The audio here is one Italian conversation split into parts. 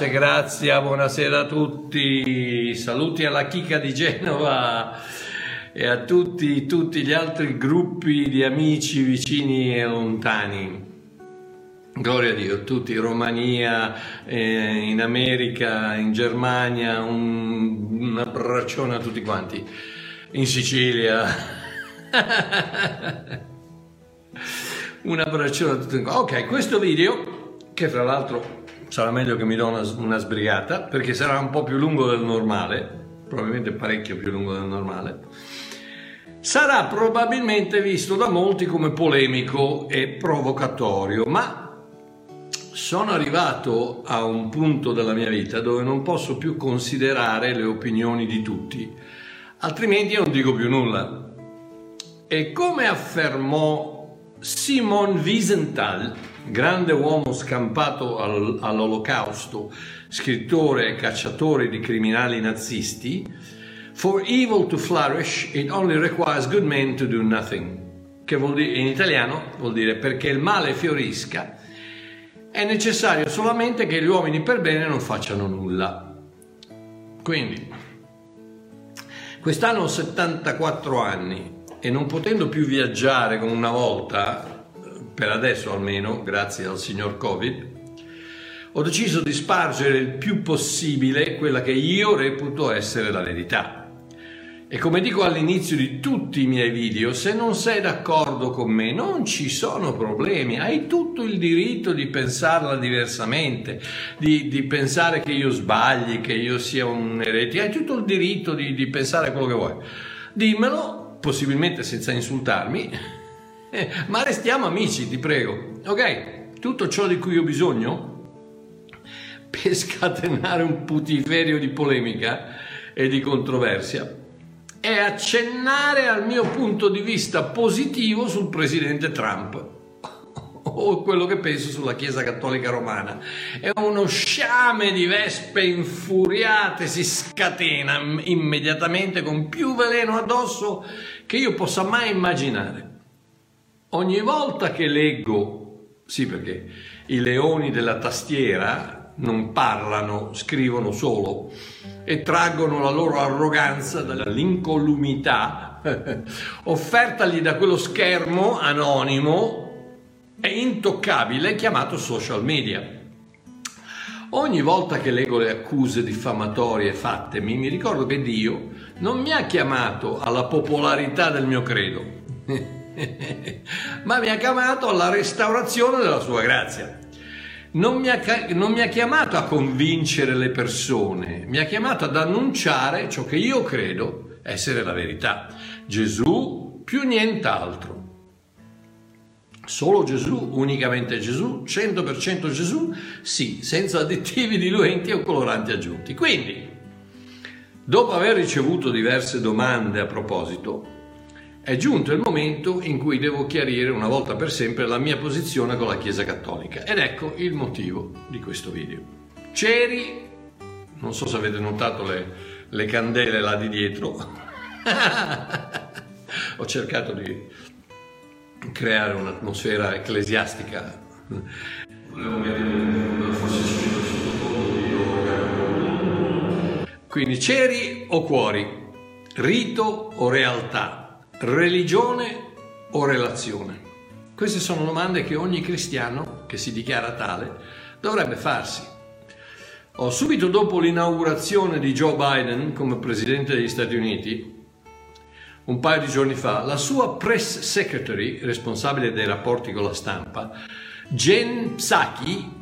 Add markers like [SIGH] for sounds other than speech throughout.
Pace, grazia, buonasera a tutti. Saluti alla Chica di Genova e a tutti, tutti gli altri gruppi di amici vicini e lontani. Gloria a Dio, tutti in Romania, eh, in America, in Germania, un, un abbraccione a tutti quanti, in Sicilia. [LAUGHS] un abbraccione a tutti quanti. Ok, questo video, che fra l'altro sarà meglio che mi do una, una sbrigata, perché sarà un po' più lungo del normale, probabilmente parecchio più lungo del normale, sarà probabilmente visto da molti come polemico e provocatorio, ma sono arrivato a un punto della mia vita dove non posso più considerare le opinioni di tutti, altrimenti non dico più nulla. E come affermò Simon Wiesenthal, grande uomo scampato al, all'olocausto, scrittore e cacciatore di criminali nazisti, For evil to flourish, it only requires good men to do nothing, che dire, in italiano vuol dire perché il male fiorisca. È necessario solamente che gli uomini per bene non facciano nulla. Quindi, quest'anno ho 74 anni e non potendo più viaggiare come una volta, per adesso almeno, grazie al signor Covid, ho deciso di spargere il più possibile quella che io reputo essere la verità. E come dico all'inizio di tutti i miei video, se non sei d'accordo con me non ci sono problemi, hai tutto il diritto di pensarla diversamente, di, di pensare che io sbagli, che io sia un eretico, hai tutto il diritto di, di pensare quello che vuoi. Dimmelo, possibilmente senza insultarmi, ma restiamo amici, ti prego. Ok? Tutto ciò di cui ho bisogno per [LAUGHS] scatenare un putiferio di polemica e di controversia è accennare al mio punto di vista positivo sul presidente Trump [LAUGHS] o quello che penso sulla Chiesa Cattolica Romana. È uno sciame di vespe infuriate, si scatena immediatamente con più veleno addosso che io possa mai immaginare. Ogni volta che leggo, sì perché i leoni della tastiera non parlano, scrivono solo, e traggono la loro arroganza dall'incolumità [LAUGHS] offertagli da quello schermo anonimo e intoccabile chiamato social media. Ogni volta che leggo le accuse diffamatorie fattemi, mi ricordo che Dio non mi ha chiamato alla popolarità del mio credo, [LAUGHS] ma mi ha chiamato alla restaurazione della sua grazia non mi, ha, non mi ha chiamato a convincere le persone, mi ha chiamato ad annunciare ciò che io credo essere la verità. Gesù più nient'altro. Solo Gesù, unicamente Gesù, 100% Gesù, sì, senza additivi diluenti o coloranti aggiunti. Quindi, dopo aver ricevuto diverse domande a proposito, è giunto il momento in cui devo chiarire una volta per sempre la mia posizione con la Chiesa Cattolica. Ed ecco il motivo di questo video. C'eri, non so se avete notato le, le candele là di dietro, [LAUGHS] ho cercato di creare un'atmosfera ecclesiastica. Volevo sottofondo Quindi ceri o cuori, rito o realtà, Religione o relazione? Queste sono domande che ogni cristiano che si dichiara tale dovrebbe farsi. Ho subito dopo l'inaugurazione di Joe Biden come presidente degli Stati Uniti, un paio di giorni fa, la sua press secretary, responsabile dei rapporti con la stampa, Jen Psaki,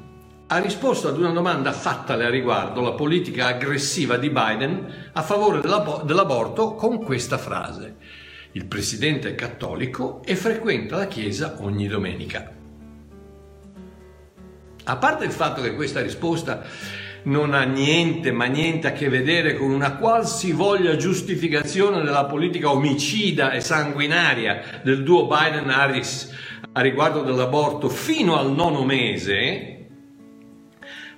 ha risposto ad una domanda fattale a riguardo la politica aggressiva di Biden a favore dell'aborto con questa frase. Il presidente è cattolico e frequenta la chiesa ogni domenica. A parte il fatto che questa risposta non ha niente, ma niente a che vedere con una qualsivoglia giustificazione della politica omicida e sanguinaria del duo Biden-Harris a riguardo dell'aborto fino al nono mese,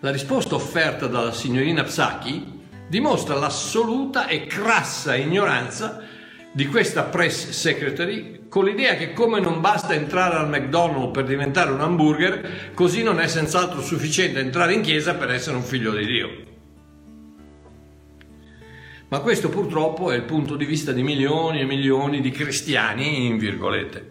la risposta offerta dalla signorina Psaki dimostra l'assoluta e crassa ignoranza di questa press secretary con l'idea che come non basta entrare al McDonald's per diventare un hamburger, così non è senz'altro sufficiente entrare in chiesa per essere un figlio di Dio. Ma questo purtroppo è il punto di vista di milioni e milioni di cristiani, in virgolette.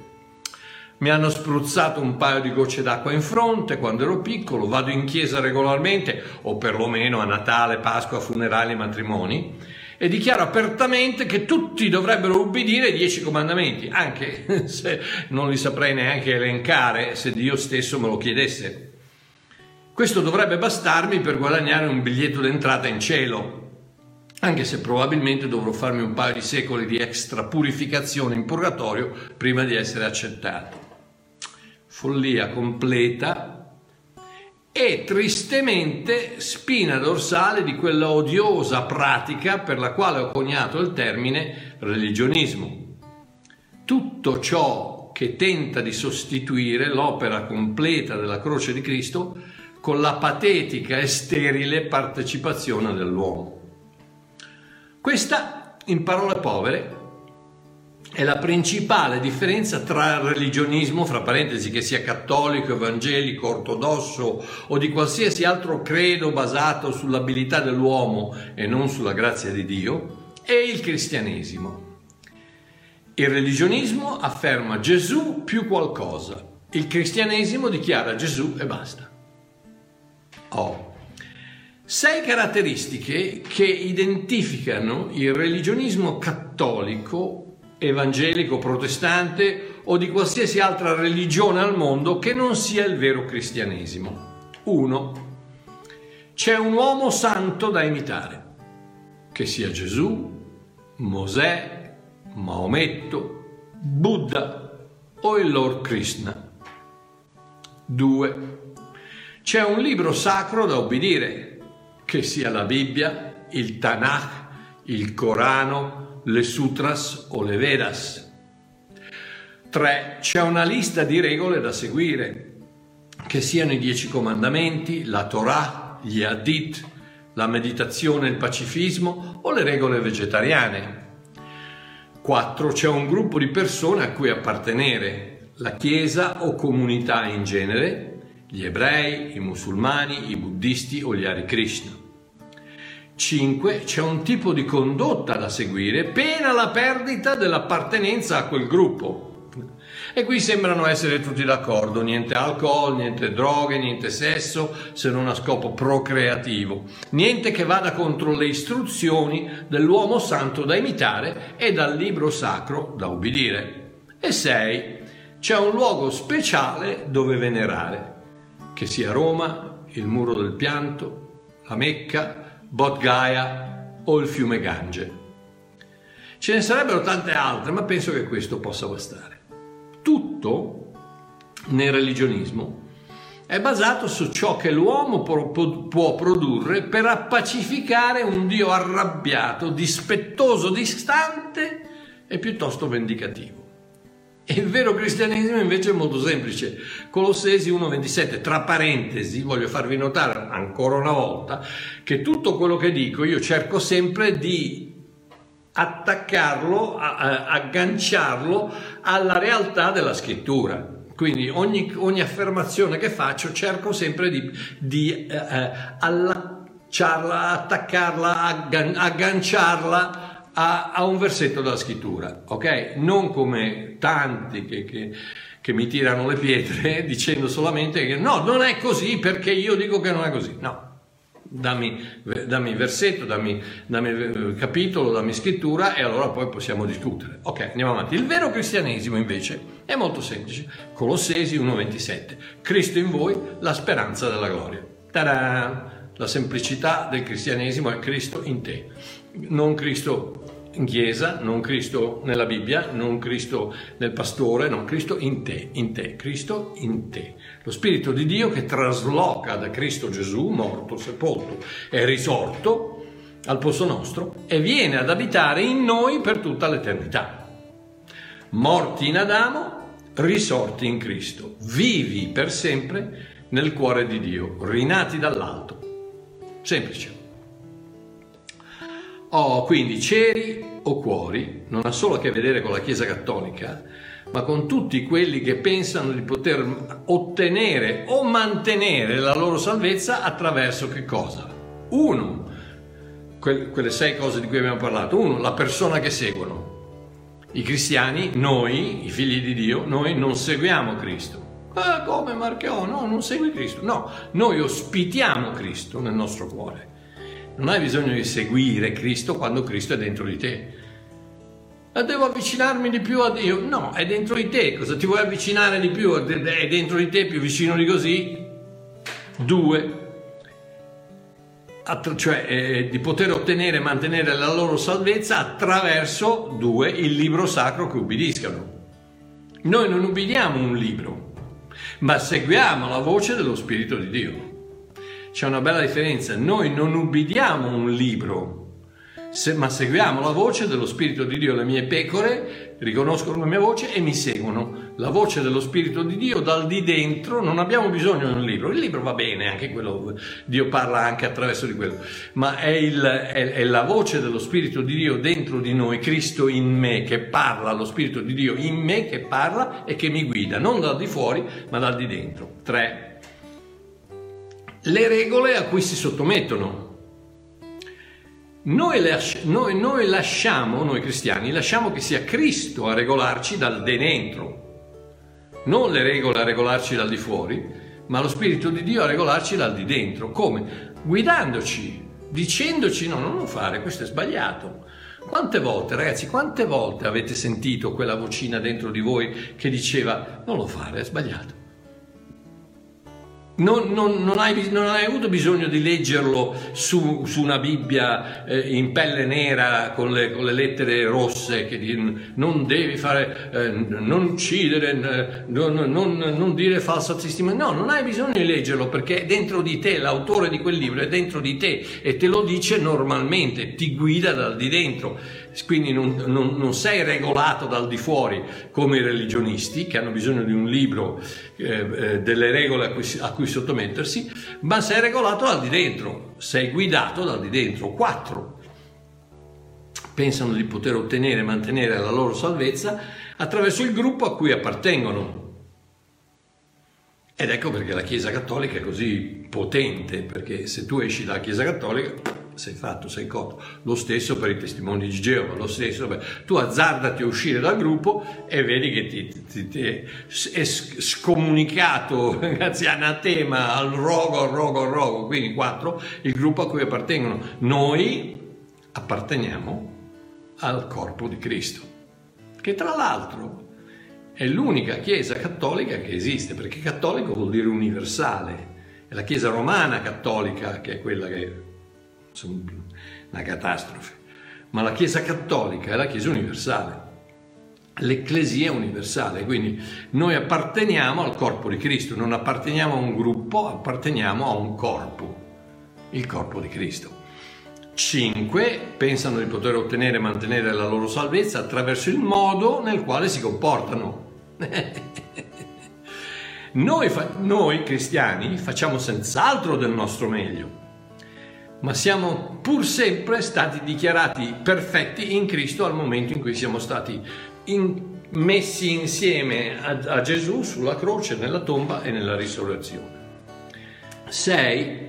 Mi hanno spruzzato un paio di gocce d'acqua in fronte quando ero piccolo, vado in chiesa regolarmente, o perlomeno a Natale, Pasqua, funerali, matrimoni, e dichiaro apertamente che tutti dovrebbero ubbidire ai dieci comandamenti, anche [LAUGHS] se non li saprei neanche elencare se Dio stesso me lo chiedesse. Questo dovrebbe bastarmi per guadagnare un biglietto d'entrata in cielo, anche se probabilmente dovrò farmi un paio di secoli di extra purificazione in purgatorio prima di essere accettato follia completa e tristemente spina dorsale di quella odiosa pratica per la quale ho coniato il termine religionismo. Tutto ciò che tenta di sostituire l'opera completa della croce di Cristo con la patetica e sterile partecipazione dell'uomo. Questa, in parole povere, è la principale differenza tra religionismo, fra parentesi che sia cattolico, evangelico, ortodosso o di qualsiasi altro credo basato sull'abilità dell'uomo e non sulla grazia di Dio, e il cristianesimo. Il religionismo afferma Gesù più qualcosa, il cristianesimo dichiara Gesù e basta. Oh. Sei caratteristiche che identificano il religionismo cattolico evangelico, protestante o di qualsiasi altra religione al mondo che non sia il vero cristianesimo. 1. C'è un uomo santo da imitare, che sia Gesù, Mosè, Maometto, Buddha o il Lord Krishna. 2. C'è un libro sacro da obbedire, che sia la Bibbia, il Tanakh, il Corano, le sutras o le Vedas. 3. C'è una lista di regole da seguire, che siano i dieci comandamenti, la Torah, gli Hadith, la meditazione, il pacifismo o le regole vegetariane. 4. C'è un gruppo di persone a cui appartenere, la Chiesa o comunità in genere, gli ebrei, i musulmani, i buddisti o gli Hare Krishna. 5. C'è un tipo di condotta da seguire, pena la perdita dell'appartenenza a quel gruppo. E qui sembrano essere tutti d'accordo, niente alcol, niente droghe, niente sesso, se non a scopo procreativo, niente che vada contro le istruzioni dell'uomo santo da imitare e dal libro sacro da ubbidire. E 6. C'è un luogo speciale dove venerare, che sia Roma, il muro del pianto, la Mecca, Bodh Gaya o il fiume Gange. Ce ne sarebbero tante altre, ma penso che questo possa bastare. Tutto nel religionismo è basato su ciò che l'uomo può produrre per appacificare un Dio arrabbiato, dispettoso, distante e piuttosto vendicativo. Il vero cristianesimo invece è molto semplice. Colossesi 1,27, tra parentesi, voglio farvi notare ancora una volta che tutto quello che dico io cerco sempre di attaccarlo, agganciarlo alla realtà della scrittura. Quindi ogni, ogni affermazione che faccio cerco sempre di, di eh, eh allacciarla, attaccarla, agganciarla a, a, un versetto della scrittura, ok? Non come tanti che, che, che, mi tirano le pietre [LAUGHS] dicendo solamente che no, non è così perché io dico che non è così. No, dammi, dammi versetto, dammi, dammi eh, capitolo, dammi scrittura e allora poi possiamo discutere. Ok, andiamo avanti. Il vero cristianesimo invece è molto semplice. Colossesi 1,27. Cristo in voi, la speranza della gloria. Ta-da! La semplicità del cristianesimo è Cristo in te non Cristo in chiesa, non Cristo nella Bibbia, non Cristo nel pastore, non Cristo in te, in te, Cristo in te. Lo Spirito di Dio che trasloca da Cristo Gesù, morto, sepolto e risorto, al posto nostro e viene ad abitare in noi per tutta l'eternità. Morti in Adamo, risorti in Cristo, vivi per sempre nel cuore di Dio, rinati dall'alto. Semplice. Oh, quindi ceri o cuori non ha solo a che vedere con la Chiesa cattolica, ma con tutti quelli che pensano di poter ottenere o mantenere la loro salvezza attraverso che cosa? Uno, quelle sei cose di cui abbiamo parlato. Uno, la persona che seguono. I cristiani, noi, i figli di Dio, noi non seguiamo Cristo. Ah, come Marcheo? No, non segui Cristo. No, noi ospitiamo Cristo nel nostro cuore. Non hai bisogno di seguire Cristo quando Cristo è dentro di te. Ma devo avvicinarmi di più a Dio? No, è dentro di te. Cosa ti vuoi avvicinare di più? È dentro di te più vicino di così? Due, cioè eh, di poter ottenere e mantenere la loro salvezza attraverso due, il libro sacro che ubbidiscano. Noi non ubbidiamo un libro, ma seguiamo la voce dello Spirito di Dio. C'è una bella differenza, noi non ubbidiamo un libro, se, ma seguiamo la voce dello Spirito di Dio. Le mie pecore riconoscono la mia voce e mi seguono. La voce dello Spirito di Dio dal di dentro, non abbiamo bisogno di un libro. Il libro va bene, anche quello, Dio parla anche attraverso di quello, ma è, il, è, è la voce dello Spirito di Dio dentro di noi, Cristo in me che parla, lo Spirito di Dio in me che parla e che mi guida, non dal di fuori, ma dal di dentro. Tre. Le regole a cui si sottomettono. Noi, noi, noi, lasciamo, noi cristiani, lasciamo che sia Cristo a regolarci dal dentro, non le regole a regolarci dal di fuori, ma lo Spirito di Dio a regolarci dal di dentro. Come? Guidandoci, dicendoci no, non lo fare, questo è sbagliato. Quante volte, ragazzi, quante volte avete sentito quella vocina dentro di voi che diceva non lo fare, è sbagliato? Non, non, non, hai, non, hai, avuto bisogno di leggerlo su, su una Bibbia eh, in pelle nera con le, con le, lettere rosse che non devi fare, eh, non uccidere, non, dire falsa testimone. No, non hai bisogno di leggerlo perché è dentro di te, l'autore di quel libro è dentro di te e te lo dice normalmente, ti guida dal di dentro quindi non, non, non, sei regolato dal di fuori come i religionisti che hanno bisogno di un libro, eh, eh, delle regole a cui, a cui, sottomettersi, ma sei regolato dal di dentro, sei guidato dal di dentro. Quattro pensano di poter ottenere e mantenere la loro salvezza attraverso il gruppo a cui appartengono. Ed ecco perché la Chiesa Cattolica è così potente, perché se tu esci dalla Chiesa Cattolica sei fatto, sei cotto. Lo stesso per i testimoni di Geova, lo stesso. Beh, tu azzardati a uscire dal gruppo e vedi che ti, ti, ti è scomunicato, [LAUGHS] grazie anatema, al rogo, al rogo, al rogo, quindi quattro, il gruppo a cui appartengono. Noi apparteniamo al corpo di Cristo, che tra l'altro è l'unica chiesa cattolica che esiste, perché cattolico vuol dire universale. È la chiesa romana cattolica che è quella che una catastrofe. Ma la Chiesa cattolica è la Chiesa universale. L'Ecclesia universale, quindi noi apparteniamo al corpo di Cristo, non apparteniamo a un gruppo, apparteniamo a un corpo, il corpo di Cristo. Cinque pensano di poter ottenere e mantenere la loro salvezza attraverso il modo nel quale si comportano. [LAUGHS] noi, noi cristiani facciamo senz'altro del nostro meglio, ma siamo pur sempre stati dichiarati perfetti in Cristo al momento in cui siamo stati in, messi insieme a, a, Gesù sulla croce, nella tomba e nella risurrezione. 6.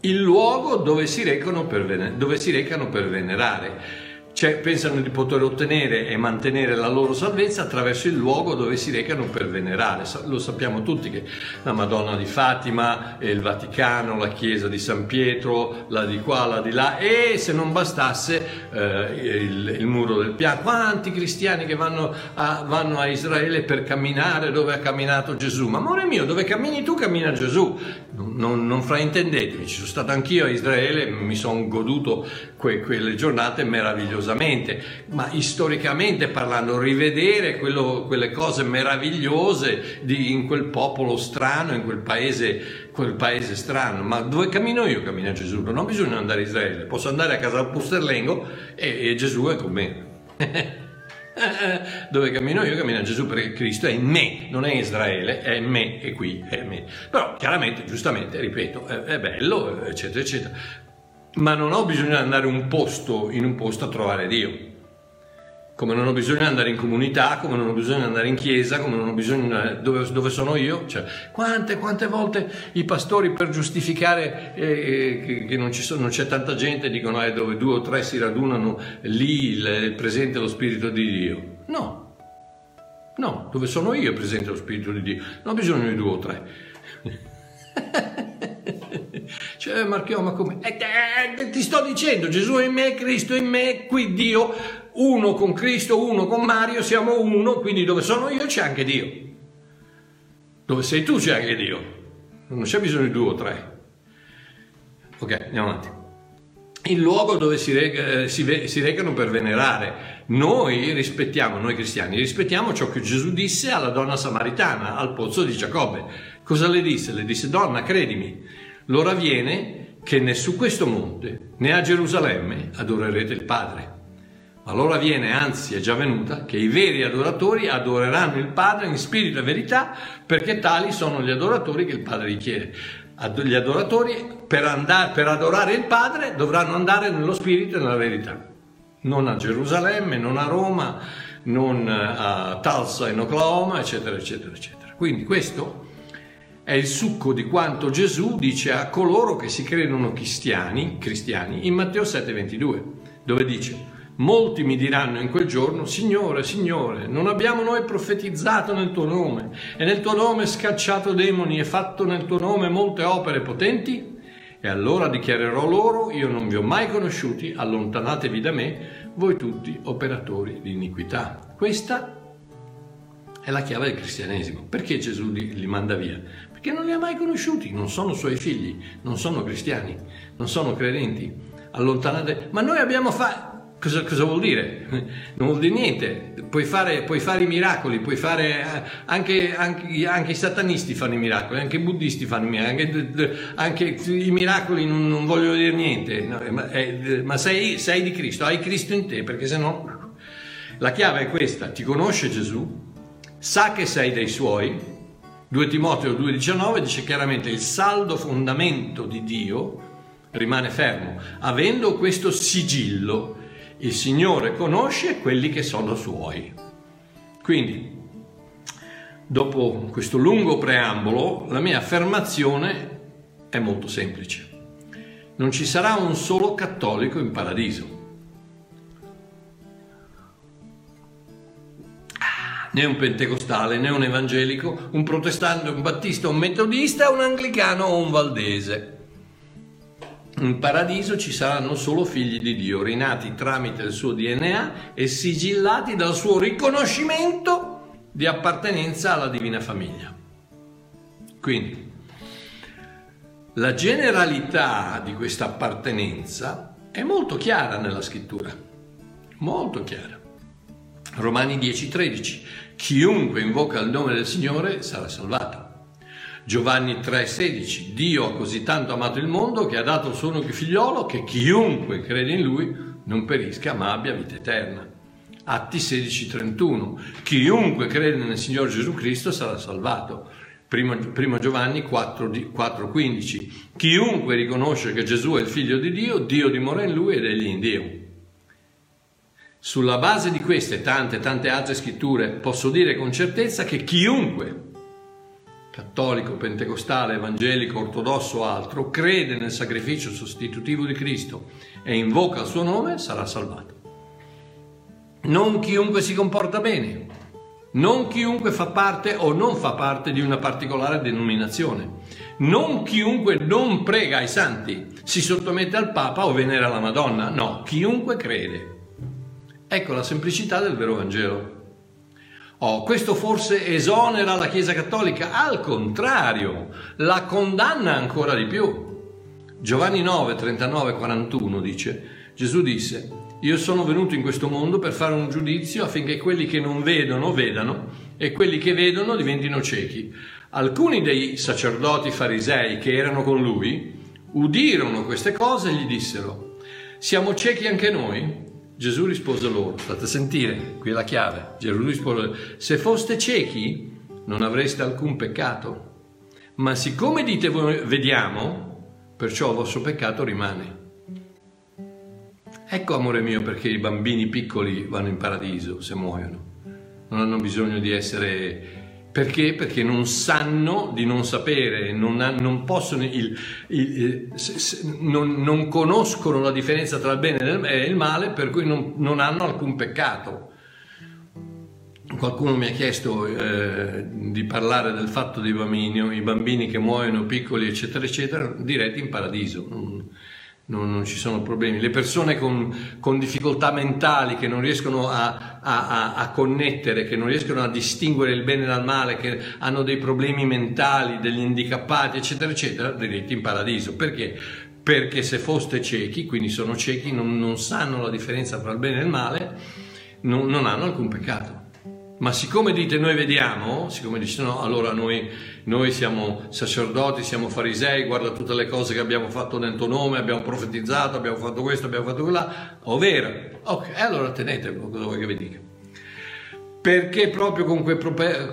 Il luogo dove si per, dove si recano per venerare cioè, pensano di poter ottenere e mantenere la loro salvezza attraverso il luogo dove si recano per venerare. Lo sappiamo tutti che la Madonna di Fatima, il Vaticano, la chiesa di San Pietro, la di qua, la di là, e se non bastasse eh, il, il, muro del piano. Quanti cristiani che vanno a, vanno a, Israele per camminare dove ha camminato Gesù? Ma amore mio, dove cammini tu cammina Gesù. Non, non, non fraintendetemi, ci sono stato anch'io a Israele, mi sono goduto que, quelle giornate meravigliosamente ma storicamente parlando, rivedere quello, quelle cose meravigliose di, in quel popolo strano, in quel paese, quel paese strano. Ma dove cammino io? Cammina Gesù. Non di andare a Israele, posso andare a casa Pusterlengo e, e Gesù è con me. [LAUGHS] dove cammino io cammina Gesù perché Cristo è in me, non è Israele, è in me e qui è in me. Però chiaramente, giustamente, ripeto, è, è bello, eccetera, eccetera ma non ho bisogno di andare un posto, in un posto a trovare Dio. come non ho bisogno di andare in comunità, come non ho bisogno di andare in chiesa, come non ho bisogno di dove, dove sono io. Cioè, quante, quante volte i pastori per giustificare eh, che, non, sono, non, c'è tanta gente dicono eh, dove due o tre si radunano lì il presente lo Spirito di Dio. No, no, dove sono io è presente lo Spirito di Dio, non ho bisogno di due o tre. [LAUGHS] cioè, Marchio, ma come? Eh, eh, ti sto dicendo, Gesù in me, Cristo in me, qui Dio uno con Cristo, uno con Mario, siamo uno, quindi dove sono io c'è anche Dio. Dove sei tu c'è anche Dio. Non c'è bisogno di due o tre. Ok, andiamo avanti. Il luogo dove si, reg- si, si recano per venerare. Noi rispettiamo, noi cristiani, rispettiamo ciò che Gesù disse alla donna samaritana al pozzo di Giacobbe. Cosa le disse? Le disse, donna, credimi, l'ora viene che né su questo monte né a Gerusalemme adorerete il Padre. Ma l'ora viene, anzi è già venuta, che i veri adoratori adoreranno il Padre in spirito e verità, perché tali sono gli adoratori che il Padre richiede. Gli adoratori per, andare, per adorare il Padre dovranno andare nello spirito e nella verità. Non a Gerusalemme, non a Roma, non a Tulsa in Oklahoma, eccetera, eccetera, eccetera. Quindi questo è il succo di quanto Gesù dice a coloro che si credono cristiani, cristiani in Matteo 7,22, dove dice Molti mi diranno in quel giorno, Signore, Signore, non abbiamo noi profetizzato nel tuo nome e nel tuo nome scacciato demoni e fatto nel tuo nome molte opere potenti? E allora dichiarerò loro, io non vi ho mai conosciuti, allontanatevi da me, voi tutti operatori di iniquità. Questa è la chiave del cristianesimo. Perché Gesù li, manda via? Perché non li ha mai conosciuti, non sono suoi figli, non sono cristiani, non sono credenti. Allontanate, ma noi abbiamo fatto Cosa, cosa, vuol dire? [LAUGHS] Non vuol dire niente, puoi fare, puoi fare i miracoli, puoi fare eh, anche, anche, anche, i satanisti fanno i miracoli, anche i buddisti fanno i miracoli, anche, anche i miracoli non, non vogliono dire niente, no, ma, è, ma sei, sei, di Cristo, hai Cristo in te, perché se no la chiave è questa, ti conosce Gesù, sa che sei dei suoi, 2 Timoteo 2,19 dice chiaramente il saldo fondamento di Dio rimane fermo, avendo questo sigillo il Signore conosce quelli che sono suoi. Quindi, dopo questo lungo preambolo, la mia affermazione è molto semplice. Non ci sarà un solo cattolico in paradiso. Né un pentecostale, né un evangelico, un protestante, un battista, un metodista, un anglicano o un valdese. In paradiso ci saranno solo figli di Dio, rinati tramite il suo DNA e sigillati dal suo riconoscimento di appartenenza alla divina famiglia. Quindi, la generalità di questa appartenenza è molto chiara nella scrittura, molto chiara. Romani 10:13, chiunque invoca il nome del Signore sarà salvato. Giovanni 3,16 Dio ha così tanto amato il mondo che ha dato il suo unico figliolo che chiunque crede in lui non perisca ma abbia vita eterna. Atti 16,31 Chiunque crede nel Signore Gesù Cristo sarà salvato. Primo Giovanni 4,15 Chiunque riconosce che Gesù è il figlio di Dio, Dio dimora in lui ed egli in Dio. Sulla base di queste tante tante altre scritture posso dire con certezza che chiunque cattolico, pentecostale, evangelico, ortodosso o altro, crede nel sacrificio sostitutivo di Cristo e invoca il suo nome, sarà salvato. Non chiunque si comporta bene, non chiunque fa parte o non fa parte di una particolare denominazione, non chiunque non prega ai santi, si sottomette al Papa o venera la Madonna, no, chiunque crede. Ecco la semplicità del vero Vangelo. Oh, questo forse esonera la Chiesa Cattolica? Al contrario, la condanna ancora di più. Giovanni 9, 39, 41 dice, Gesù disse, io sono venuto in questo mondo per fare un giudizio affinché quelli che non vedono vedano e quelli che vedono diventino ciechi. Alcuni dei sacerdoti farisei che erano con lui udirono queste cose e gli dissero, siamo ciechi anche noi? Gesù rispose loro, state a sentire, qui è la chiave, Gesù rispose, se foste ciechi non avreste alcun peccato, ma siccome dite voi vediamo, perciò il vostro peccato rimane. Ecco, amore mio, perché i bambini piccoli vanno in paradiso se muoiono. Non hanno bisogno di essere... Perché? Perché non sanno di non sapere, non, non possono, il, il, non, non, conoscono la differenza tra il bene e il male, per cui non, non hanno alcun peccato. Qualcuno mi ha chiesto eh, di parlare del fatto dei bambini, i bambini che muoiono piccoli, eccetera, eccetera, diretti in paradiso non, non, ci sono problemi. Le persone con, con difficoltà mentali che non riescono a, a, a, connettere, che non riescono a distinguere il bene dal male, che hanno dei problemi mentali, degli handicappati, eccetera, eccetera, diritti in paradiso. Perché? Perché se foste ciechi, quindi sono ciechi, non, non sanno la differenza tra il bene e il male, non, non hanno alcun peccato. Ma siccome dite noi vediamo, siccome dice no, allora noi, noi, siamo sacerdoti, siamo farisei, guarda tutte le cose che abbiamo fatto nel tuo nome, abbiamo profetizzato, abbiamo fatto questo, abbiamo fatto quella, ovvero, ok, allora tenete cosa vuoi che vi dica perché proprio quei,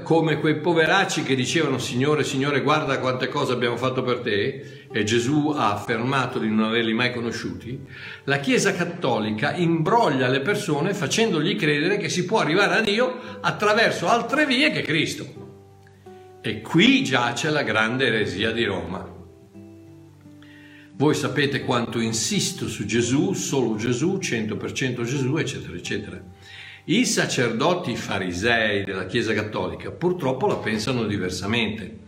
come quei poveracci che dicevano Signore, Signore, guarda quante cose abbiamo fatto per te, e Gesù ha affermato di non averli mai conosciuti, la Chiesa cattolica imbroglia le persone facendogli credere che si può arrivare a Dio attraverso altre vie che Cristo. E qui giace la grande eresia di Roma. Voi sapete quanto insisto su Gesù, solo Gesù, 100% Gesù, eccetera, eccetera. I sacerdoti farisei della Chiesa Cattolica purtroppo la pensano diversamente.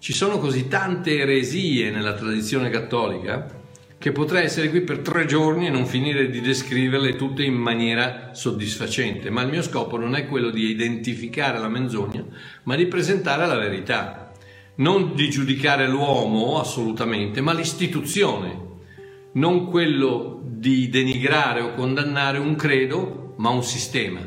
Ci sono così tante eresie nella tradizione cattolica che potrei essere qui per tre giorni e non finire di descriverle tutte in maniera soddisfacente, ma il mio scopo non è quello di identificare la menzogna, ma di presentare la verità. Non di giudicare l'uomo assolutamente, ma l'istituzione, non quello di denigrare o condannare un credo ma un sistema.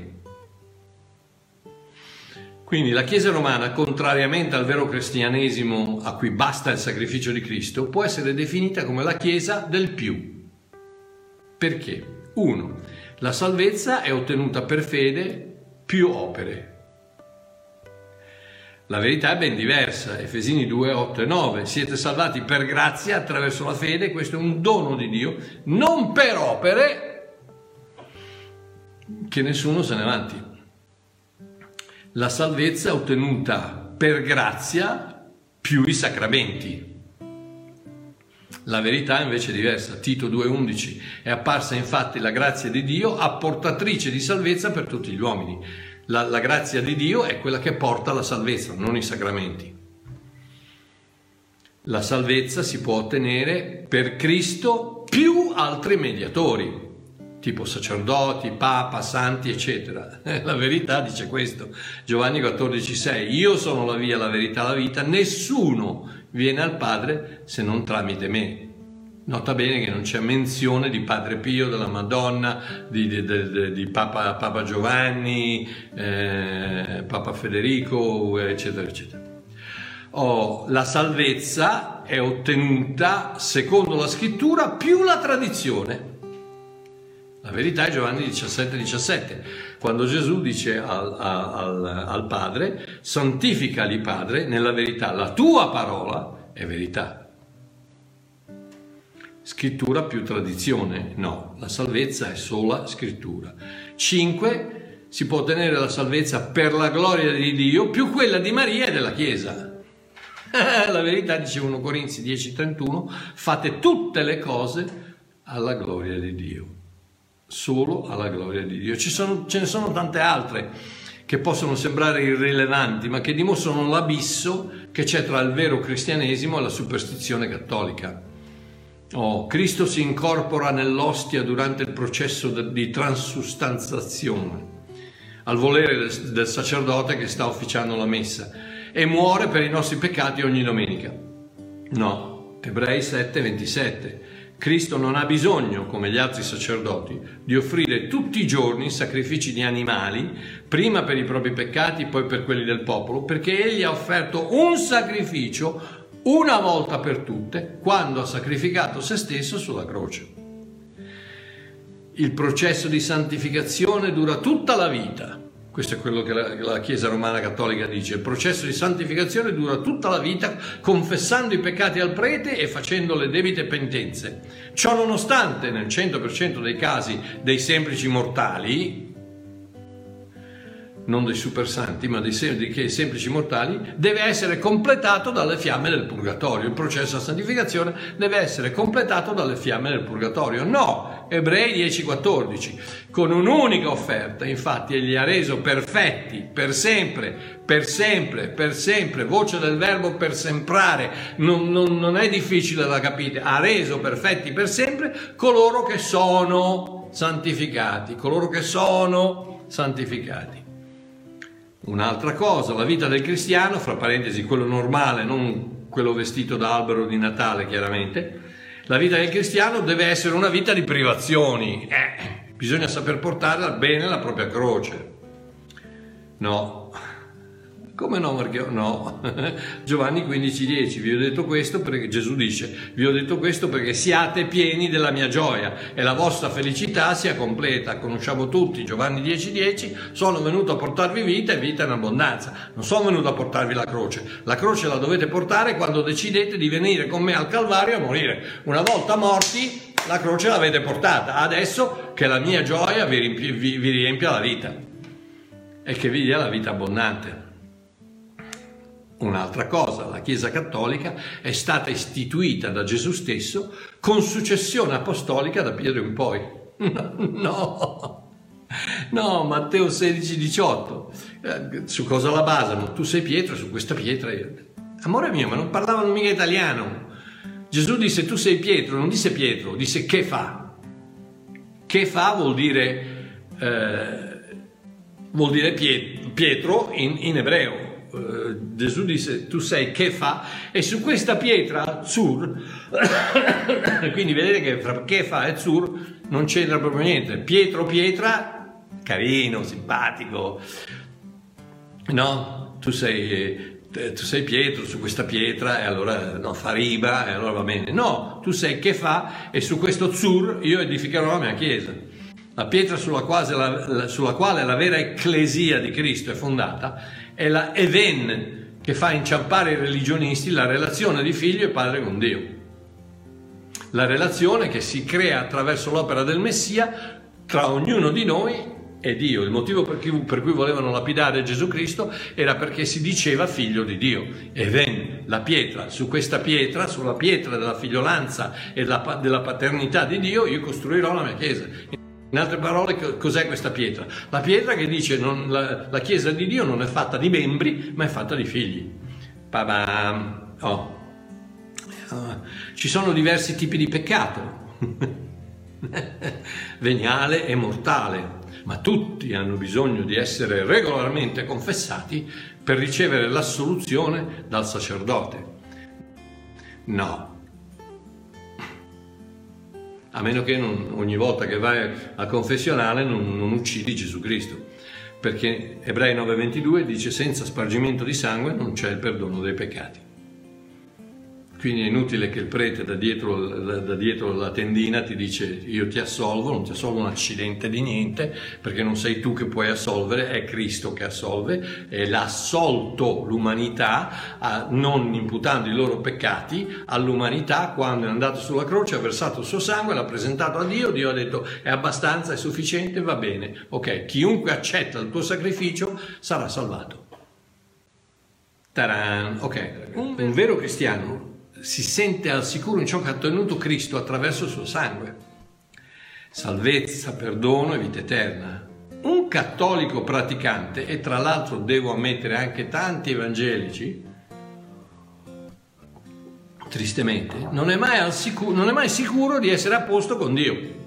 Quindi la Chiesa romana, contrariamente al vero cristianesimo a cui basta il sacrificio di Cristo, può essere definita come la Chiesa del più. Perché? Uno, la salvezza è ottenuta per fede più opere. La verità è ben diversa, Efesini 2, 8 e 9. Siete salvati per grazia attraverso la fede, questo è un dono di Dio, non per opere, che nessuno se ne vanti. La salvezza è ottenuta per grazia più i sacramenti. La verità invece è diversa. Tito 2.11 è apparsa infatti la grazia di Dio apportatrice di salvezza per tutti gli uomini. La, la grazia di Dio è quella che porta la salvezza, non i sacramenti. La salvezza si può ottenere per Cristo più altri mediatori tipo sacerdoti, papa, santi, eccetera. [LAUGHS] La verità dice questo, Giovanni 14,6, io sono la via, la verità, la vita, nessuno viene al Padre se non tramite me. Nota bene che non c'è menzione di Padre Pio, della Madonna, di, di, di, di Papa, Papa, Giovanni, eh, Papa Federico, eccetera, eccetera. Oh, la salvezza è ottenuta secondo la scrittura più la tradizione. La verità è Giovanni 17, 17, quando Gesù dice al, al, al Padre, santificali Padre nella verità, la tua parola è verità. Scrittura più tradizione? No, la salvezza è sola scrittura. 5. Si può ottenere la salvezza per la gloria di Dio più quella di Maria e della Chiesa. [LAUGHS] la verità, dice 1 Corinzi 10:31, fate tutte le cose alla gloria di Dio solo alla gloria di Dio. Sono, ce ne sono tante altre che possono sembrare irrilevanti, ma che dimostrano l'abisso che c'è tra il vero cristianesimo e la superstizione cattolica. Oh, Cristo si incorpora nell'ostia durante il processo di transustanzazione, al volere del, del sacerdote che sta officiando la messa, e muore per i nostri peccati ogni domenica. No, Ebrei 7, 27. Cristo non ha bisogno, come gli altri sacerdoti, di offrire tutti i giorni sacrifici di animali, prima per i propri peccati, poi per quelli del popolo, perché egli ha offerto un sacrificio una volta per tutte, quando ha sacrificato se stesso sulla croce. Il processo di santificazione dura tutta la vita, Questo è quello che la, la, Chiesa romana cattolica dice. Il processo di santificazione dura tutta la vita confessando i peccati al prete e facendo le debite penitenze. Ciò nonostante, nel 100% dei casi dei semplici mortali, non dei super santi, ma dei, sem- dei semplici mortali, deve essere completato dalle fiamme del purgatorio. Il processo di santificazione deve essere completato dalle fiamme del purgatorio. No, Ebrei 10:14, con un'unica offerta, infatti, egli ha reso perfetti per sempre, per sempre, per sempre, voce del verbo per semprare, non, non, non è difficile da capire, ha reso perfetti per sempre coloro che sono santificati, coloro che sono santificati. Un'altra cosa, la vita del cristiano, fra parentesi quello normale, non quello vestito da albero di Natale chiaramente, la vita del cristiano deve essere una vita di privazioni, eh, bisogna saper portare bene la propria croce. No, come no, Marchio? No. [LAUGHS] Giovanni 15:10, vi ho detto questo perché Gesù dice, vi ho detto questo perché siate pieni della mia gioia e la vostra felicità sia completa. Conosciamo tutti Giovanni 10:10, sono venuto a portarvi vita e vita in abbondanza. Non sono venuto a portarvi la croce. La croce la dovete portare quando decidete di venire con me al Calvario a morire. Una volta morti, la croce l'avete portata. Adesso che la mia gioia vi, riempia, vi, vi riempia la vita e che vi dia la vita abbondante. Un'altra cosa, la Chiesa Cattolica è stata istituita da Gesù stesso con successione apostolica da Pietro in poi. [LAUGHS] No, no, Matteo 16, 18. Eh, su cosa la basano? Tu sei Pietro, su questa pietra. Amore mio, ma non parlavano mica italiano. Gesù disse tu sei Pietro, non disse Pietro, disse che fa. Che fa vuol dire, eh, vuol dire Pietro in, in ebreo eh, Gesù disse tu sei che fa? E su questa pietra Zur [COUGHS] quindi vedete che fra che fa e Zur non c'entra proprio niente. Pietro pietra carino simpatico. No tu sei eh, tu sei Pietro su questa pietra e allora no, fa riba e allora va bene. No tu sei che fa e su questo Zur io edificherò la mia chiesa. La pietra sulla quale la, sulla quale la vera ecclesia di Cristo è fondata è la Even che fa inciampare i religionisti la relazione di figlio e padre con Dio. La relazione che si crea attraverso l'opera del Messia tra ognuno di noi e Dio. Il motivo per cui, per cui, volevano lapidare Gesù Cristo era perché si diceva figlio di Dio. E la pietra, su questa pietra, sulla pietra della figliolanza e della paternità di Dio, io costruirò la mia chiesa. In altre parole, cos'è questa pietra? La pietra che dice non, la, la, Chiesa di Dio non è fatta di membri, ma è fatta di figli. Pa-bam. Oh. Uh, ci sono diversi tipi di peccato, [LAUGHS] veniale e mortale, ma tutti hanno bisogno di essere regolarmente confessati per ricevere l'assoluzione dal sacerdote. No, a meno che non, ogni volta che vai al confessionale non, non uccidi Gesù Cristo. Perché Ebrei 9:22 dice senza spargimento di sangue non c'è il perdono dei peccati. Quindi è inutile che il prete da dietro, da dietro, la tendina ti dice io ti assolvo, non ti assolvo un accidente di niente, perché non sei tu che puoi assolvere, è Cristo che assolve e l'ha assolto l'umanità, non imputando i loro peccati all'umanità quando è andato sulla croce, ha versato il suo sangue, l'ha presentato a Dio, Dio ha detto è abbastanza, è sufficiente, va bene. Ok, chiunque accetta il tuo sacrificio sarà salvato. Taran. Ok, un vero cristiano si sente al sicuro in ciò che ha ottenuto Cristo attraverso il suo sangue. Salvezza, perdono e vita eterna. Un cattolico praticante, e tra l'altro devo ammettere anche tanti evangelici, tristemente, non è mai, sicuro, non è mai sicuro di essere a posto con Dio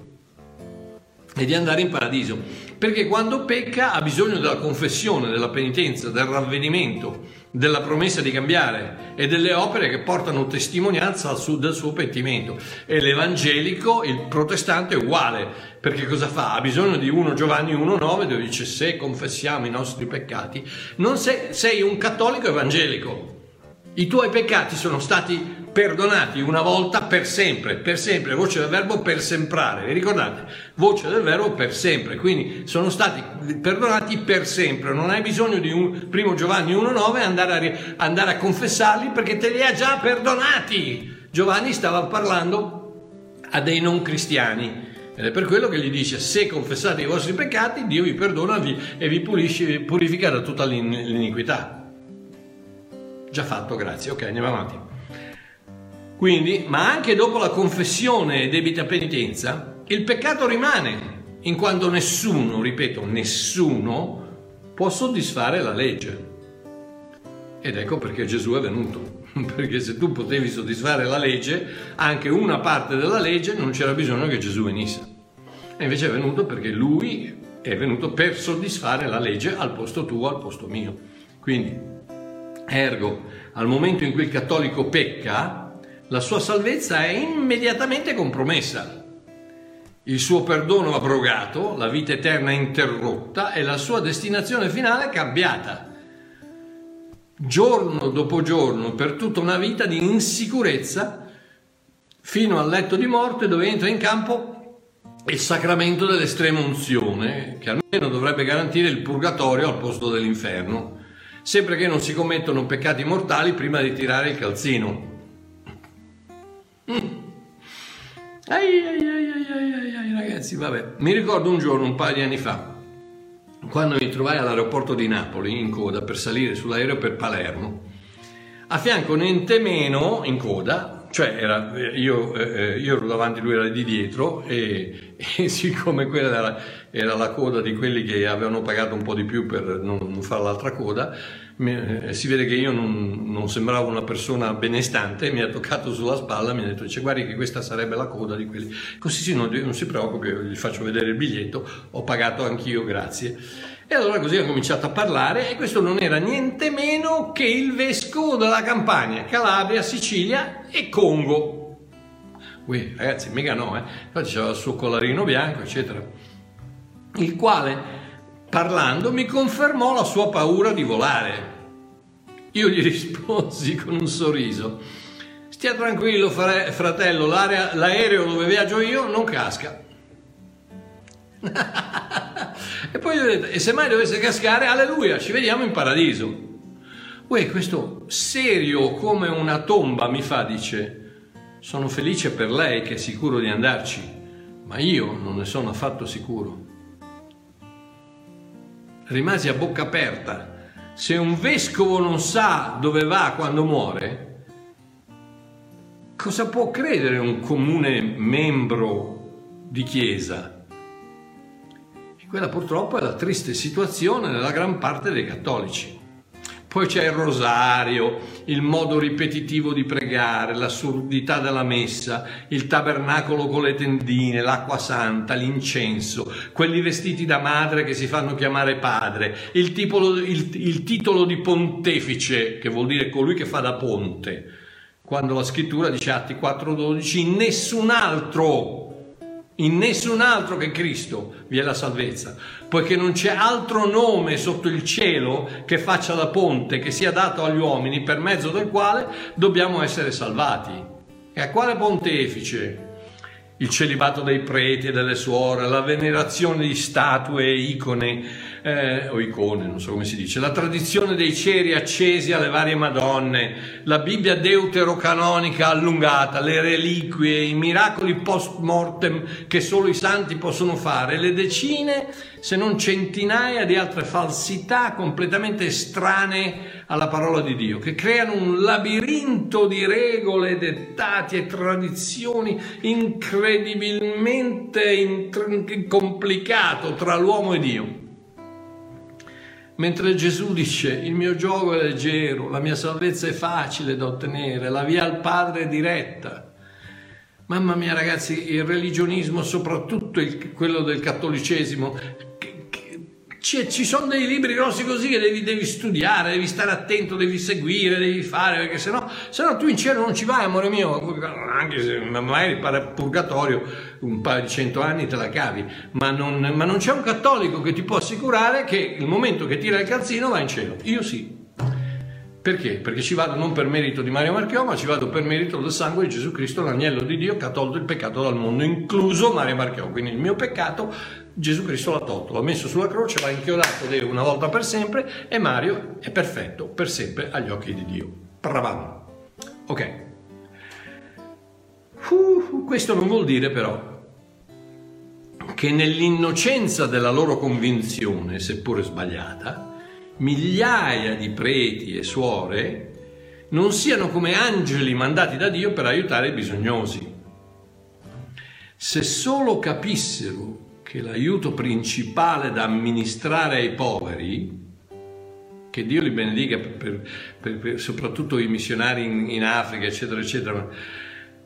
e di andare in paradiso, perché quando pecca ha bisogno della confessione, della penitenza, del ravvedimento, della promessa di cambiare e delle opere che portano testimonianza del suo pentimento. E l'evangelico, il protestante è uguale, perché cosa fa? Ha bisogno di 1 Giovanni 1,9 dove dice se confessiamo i nostri peccati, non sei, sei un cattolico evangelico. I tuoi peccati sono stati perdonati una volta per sempre, per sempre, voce del verbo per semprare, vi ricordate? Voce del verbo per sempre, quindi sono stati perdonati per sempre, non hai bisogno di un primo Giovanni 1.9 andare a, andare a confessarli perché te li ha già perdonati. Giovanni stava parlando a dei non cristiani. Ed è per quello che gli dice: Se confessate i vostri peccati, Dio vi perdona e vi pulisce, purifica da tutta l'iniquità. Già fatto, grazie. Ok, andiamo avanti. Quindi, ma anche dopo la confessione e debita penitenza, il peccato rimane, in quanto nessuno, ripeto, nessuno può soddisfare la legge. Ed ecco perché Gesù è venuto. [LAUGHS] Perché se tu potevi soddisfare la legge, anche una parte della legge, non c'era bisogno che Gesù venisse. E invece è venuto perché lui è venuto per soddisfare la legge al posto tuo, al posto mio. Quindi, ergo, al momento in cui il cattolico pecca, la sua salvezza è immediatamente compromessa. Il suo perdono abrogato, la vita eterna interrotta e la sua destinazione finale cambiata. Giorno dopo giorno, per tutta una vita di insicurezza, fino al letto di morte dove entra in campo il sacramento dell'estrema unzione, che almeno dovrebbe garantire il purgatorio al posto dell'inferno, sempre che non si commettono peccati mortali prima di tirare il calzino. Mm. Ai, ai, ai, ai, ragazzi, vabbè. Mi ricordo un giorno, un paio di anni fa, quando mi trovai all'aeroporto di Napoli in coda per salire sull'aereo per Palermo. A fianco niente meno in coda, cioè era, io, eh, io, ero davanti, lui era di dietro e, [LAUGHS] e siccome quella era, era, la coda di quelli che avevano pagato un po' di più per non, non fare l'altra coda, eh, si vede che io non, non, sembravo una persona benestante, mi ha toccato sulla spalla, mi ha detto, dice, guardi che questa sarebbe la coda di quelli. Così sì, non, non si preoccupi, gli faccio vedere il biglietto, ho pagato anch'io, grazie. E allora così ho cominciato a parlare e questo non era niente meno che il vescovo della Campania, Calabria, Sicilia e Congo. Ui, ragazzi, mica no, eh. Infatti c'era il suo collarino bianco, eccetera. Il quale parlando, mi confermò la sua paura di volare. Io gli [LAUGHS] risposi con un sorriso, stia tranquillo fratello, l'aereo dove viaggio io non casca. [LAUGHS] e poi gli ho detto, e se mai dovesse cascare, alleluia, ci vediamo in paradiso. Uè, questo serio come una tomba mi fa, dice, sono felice per lei che è sicuro di andarci, ma io non ne sono affatto sicuro rimasi a bocca aperta. Se un vescovo non sa dove va quando muore, cosa può credere un comune membro di chiesa? E quella purtroppo è la triste situazione della gran parte dei cattolici. Poi c'è il rosario, il modo ripetitivo di pregare, l'assurdità della messa, il tabernacolo con le tendine, l'acqua santa, l'incenso, quelli vestiti da madre che si fanno chiamare padre, il, titolo, il, il titolo di pontefice, che vuol dire colui che fa da ponte, quando la scrittura dice Atti 4:12, nessun altro in nessun altro che Cristo vi è la salvezza, poiché non c'è altro nome sotto il cielo che faccia da ponte, che sia dato agli uomini, per mezzo del quale dobbiamo essere salvati. E a quale pontefice? Il celibato dei preti e delle suore, la venerazione di statue e icone, eh, o icone, non so come si dice, la tradizione dei ceri accesi alle varie Madonne, la Bibbia deuterocanonica allungata, le reliquie, i miracoli post mortem che solo i santi possono fare, le decine, se non centinaia di altre falsità completamente estranee alla parola di Dio, che creano un labirinto di regole, dettati e tradizioni incredibilmente complicato tra l'uomo e Dio. Mentre Gesù dice il mio gioco è leggero, la mia salvezza è facile da ottenere, la via al Padre è diretta. Mamma mia ragazzi, il religionismo, soprattutto il, quello del cattolicesimo, ci, ci, sono dei libri grossi così che devi, devi, studiare, devi stare attento, devi seguire, devi fare, perché sennò, sennò tu in cielo non ci vai, amore mio, anche se magari il purgatorio un paio di cento anni te la cavi, ma non, ma non c'è un cattolico che ti può assicurare che il momento che tira il calzino va in cielo. Io sì. Perché? Perché ci vado non per merito di Mario Marchiò, ma ci vado per merito del sangue di Gesù Cristo, l'agnello di Dio che ha tolto il peccato dal mondo, incluso Mario Marchiò. Quindi il mio peccato Gesù Cristo l'ha tolto, l'ha messo sulla croce, l'ha inchiodato una volta per sempre e Mario è perfetto per sempre agli occhi di Dio. Pravam. Ok. Uh, questo non vuol dire però che nell'innocenza della loro convinzione, seppure sbagliata, migliaia di preti e suore non siano come angeli mandati da Dio per aiutare i bisognosi. Se solo capissero che l'aiuto principale da amministrare ai poveri, che Dio li benedica per, per, per, soprattutto i missionari in, in Africa, eccetera, eccetera,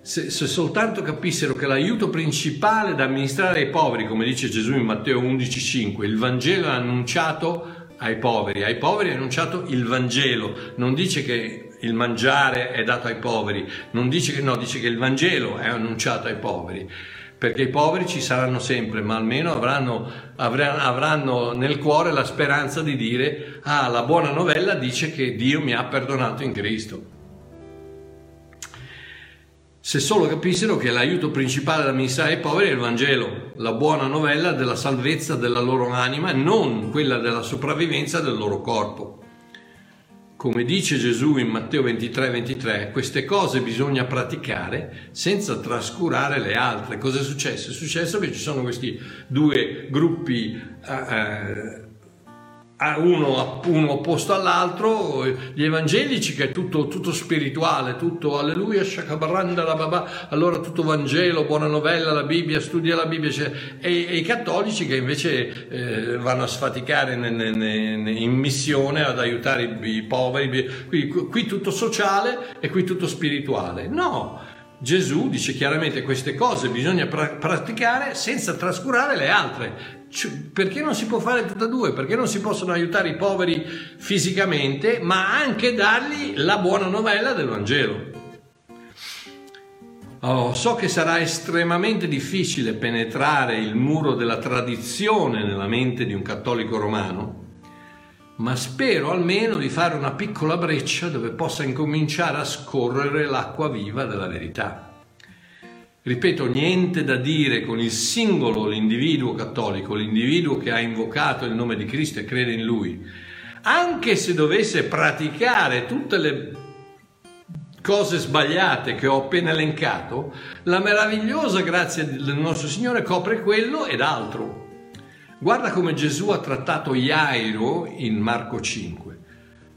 se, se, soltanto capissero che l'aiuto principale da amministrare ai poveri, come dice Gesù in Matteo 11,5, il Vangelo è annunciato ai poveri, ai poveri è annunciato il Vangelo, non dice che il mangiare è dato ai poveri, non dice che no, dice che il Vangelo è annunciato ai poveri perché i poveri ci saranno sempre, ma almeno avranno, avranno, nel cuore la speranza di dire, ah, la buona novella dice che Dio mi ha perdonato in Cristo. Se solo capissero che l'aiuto principale da amministrare ai poveri è il Vangelo, la buona novella della salvezza della loro anima, non quella della sopravvivenza del loro corpo. Come dice Gesù in Matteo 23, 23, queste cose bisogna praticare senza trascurare le altre. Cosa è successo? È successo che ci sono questi due gruppi eh, uno, uno, opposto all'altro, gli evangelici che è tutto, tutto spirituale, tutto alleluia, shakabaranda, la babà, allora tutto Vangelo, buona novella, la Bibbia, studia la Bibbia, cioè, e, e, i cattolici che invece eh, vanno a sfaticare ne, ne, ne, in missione ad aiutare i, i poveri, qui, qui tutto sociale e qui tutto spirituale. No, Gesù dice chiaramente queste cose bisogna pra- praticare senza trascurare le altre. Perché non si può fare tutte e due? Perché non si possono aiutare i poveri fisicamente, ma anche dargli la buona novella del Vangelo? Oh, so che sarà estremamente difficile penetrare il muro della tradizione nella mente di un cattolico romano, ma spero almeno di fare una piccola breccia dove possa incominciare a scorrere l'acqua viva della verità. Ripeto, niente da dire con il singolo, l'individuo cattolico, l'individuo che ha invocato il nome di Cristo e crede in Lui. Anche se dovesse praticare tutte le cose sbagliate che ho appena elencato, la meravigliosa grazia del nostro Signore copre quello ed altro. Guarda come Gesù ha trattato Iairo in Marco 5.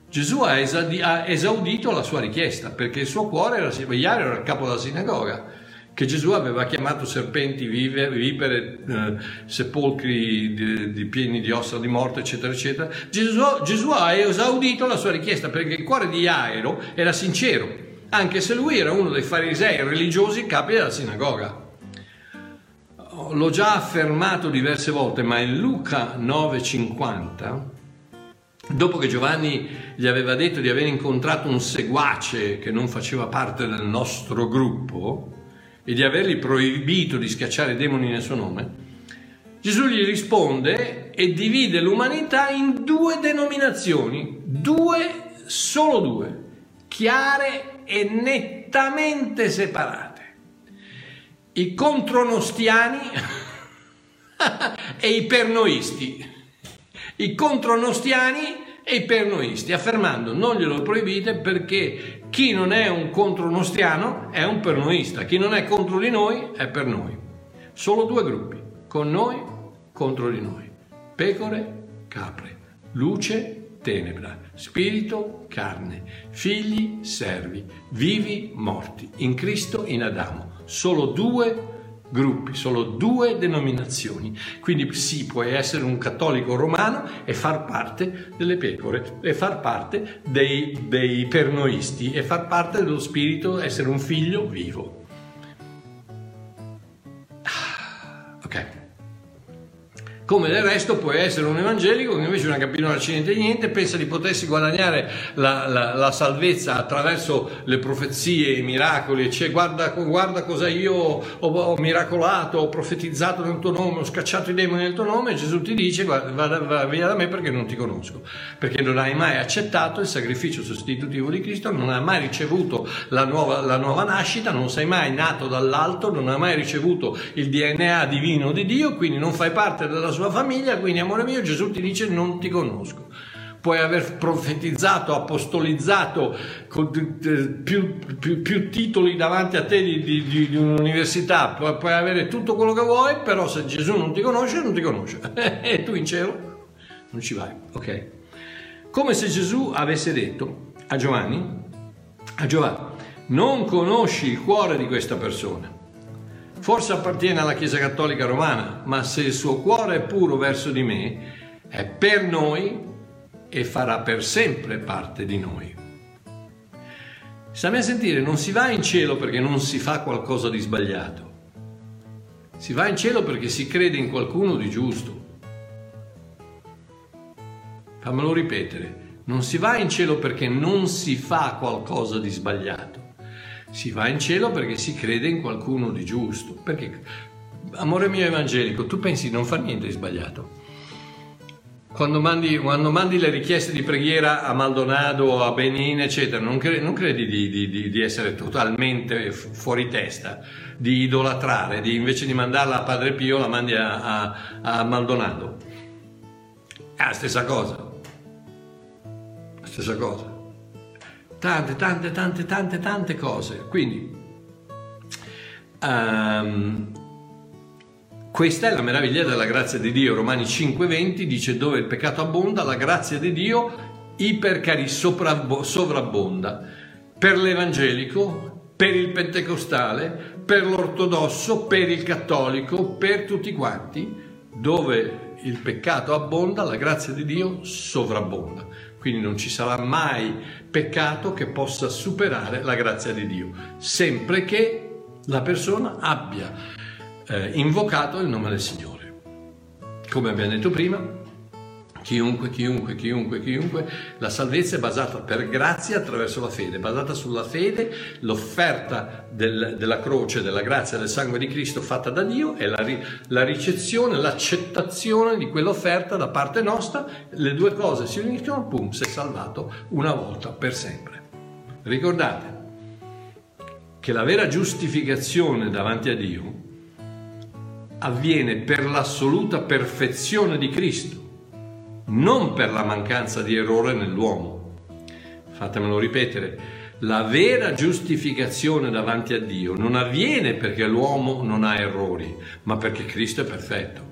Gesù ha, esaudito la sua richiesta perché il suo cuore era, Iairo era il capo della sinagoga che Gesù aveva chiamato serpenti, vive, vipere, eh, sepolcri di, di pieni di ossa di morte, eccetera, eccetera. Gesù, Gesù, ha esaudito la sua richiesta perché il cuore di Aero era sincero, anche se lui era uno dei farisei religiosi capi della sinagoga. L'ho già affermato diverse volte, ma in Luca 9,50, dopo che Giovanni gli aveva detto di aver incontrato un seguace che non faceva parte del nostro gruppo, e di avergli proibito di schiacciare demoni nel suo nome, Gesù gli risponde e divide l'umanità in due denominazioni, due, solo due, chiare e nettamente separate. I contronostiani [LAUGHS] e i pernoisti. I contronostiani e i pernoisti, affermando non glielo proibite perché chi non è un contronostiano è un pernoista, chi non è contro di noi è per noi. Solo due gruppi, con noi, contro di noi. Pecore, capre, luce, tenebra, spirito, carne, figli, servi, vivi, morti, in Cristo, in Adamo. Solo due gruppi, solo due denominazioni. Quindi sì, puoi essere un cattolico romano e far parte delle pecore, e far parte dei, dei pernoisti, e far parte dello spirito, essere un figlio vivo. Come del resto puoi essere un evangelico che invece non capisce niente di niente, pensa di potersi guadagnare la, la, la salvezza attraverso le profezie, i miracoli, cioè guarda, guarda cosa io ho, ho, miracolato, ho profetizzato nel tuo nome, ho scacciato i demoni nel tuo nome e Gesù ti dice va, va, va via da me perché non ti conosco, perché non hai mai accettato il sacrificio sostitutivo di Cristo, non hai mai ricevuto la nuova, la nuova nascita, non sei mai nato dall'alto, non hai mai ricevuto il DNA divino di Dio, quindi non fai parte della sua famiglia, quindi amore mio Gesù ti dice non ti conosco. Puoi aver profetizzato, apostolizzato con più, più, più titoli davanti a te di, di, di un'università, puoi, puoi, avere tutto quello che vuoi, però se Gesù non ti conosce, non ti conosce. [LAUGHS] e tu in cielo non ci vai. Ok? Come se Gesù avesse detto a Giovanni, a Giovanni, non conosci il cuore di questa persona Forse appartiene alla Chiesa Cattolica Romana, ma se il suo cuore è puro verso di me, è per noi e farà per sempre parte di noi. Stammi a sentire, non si va in cielo perché non si fa qualcosa di sbagliato. Si va in cielo perché si crede in qualcuno di giusto. Fammelo ripetere, non si va in cielo perché non si fa qualcosa di sbagliato. Si va in cielo perché si crede in qualcuno di giusto. Perché, amore mio evangelico, tu pensi di non fare niente di sbagliato. Quando mandi, quando mandi, le richieste di preghiera a Maldonado, a Benin, eccetera, non credi, non credi di, di, di, essere totalmente fuori testa, di idolatrare, di, invece di mandarla a Padre Pio la mandi a, a, a Maldonado. È la stessa cosa. La stessa cosa tante, tante, tante, tante, tante cose. Quindi, um, questa è la meraviglia della grazia di Dio. Romani 5:20 dice dove il peccato abbonda, la grazia di Dio ipercari sovrabbonda per l'evangelico, per il pentecostale, per l'ortodosso, per il cattolico, per tutti quanti, dove il peccato abbonda, la grazia di Dio sovrabbonda. Quindi non ci sarà mai peccato che possa superare la grazia di Dio, sempre che la persona abbia eh, invocato il nome del Signore. Come abbiamo detto prima, Chiunque, chiunque, chiunque, chiunque, la salvezza è basata per grazia attraverso la fede, basata sulla fede, l'offerta del, della croce, della grazia del sangue di Cristo fatta da Dio e la, la ricezione, l'accettazione di quell'offerta da parte nostra, le due cose si uniscono, pum, sei salvato una volta per sempre. Ricordate che la vera giustificazione davanti a Dio avviene per l'assoluta perfezione di Cristo non per la mancanza di errore nell'uomo. Fatemelo ripetere, la vera giustificazione davanti a Dio non avviene perché l'uomo non ha errori, ma perché Cristo è perfetto.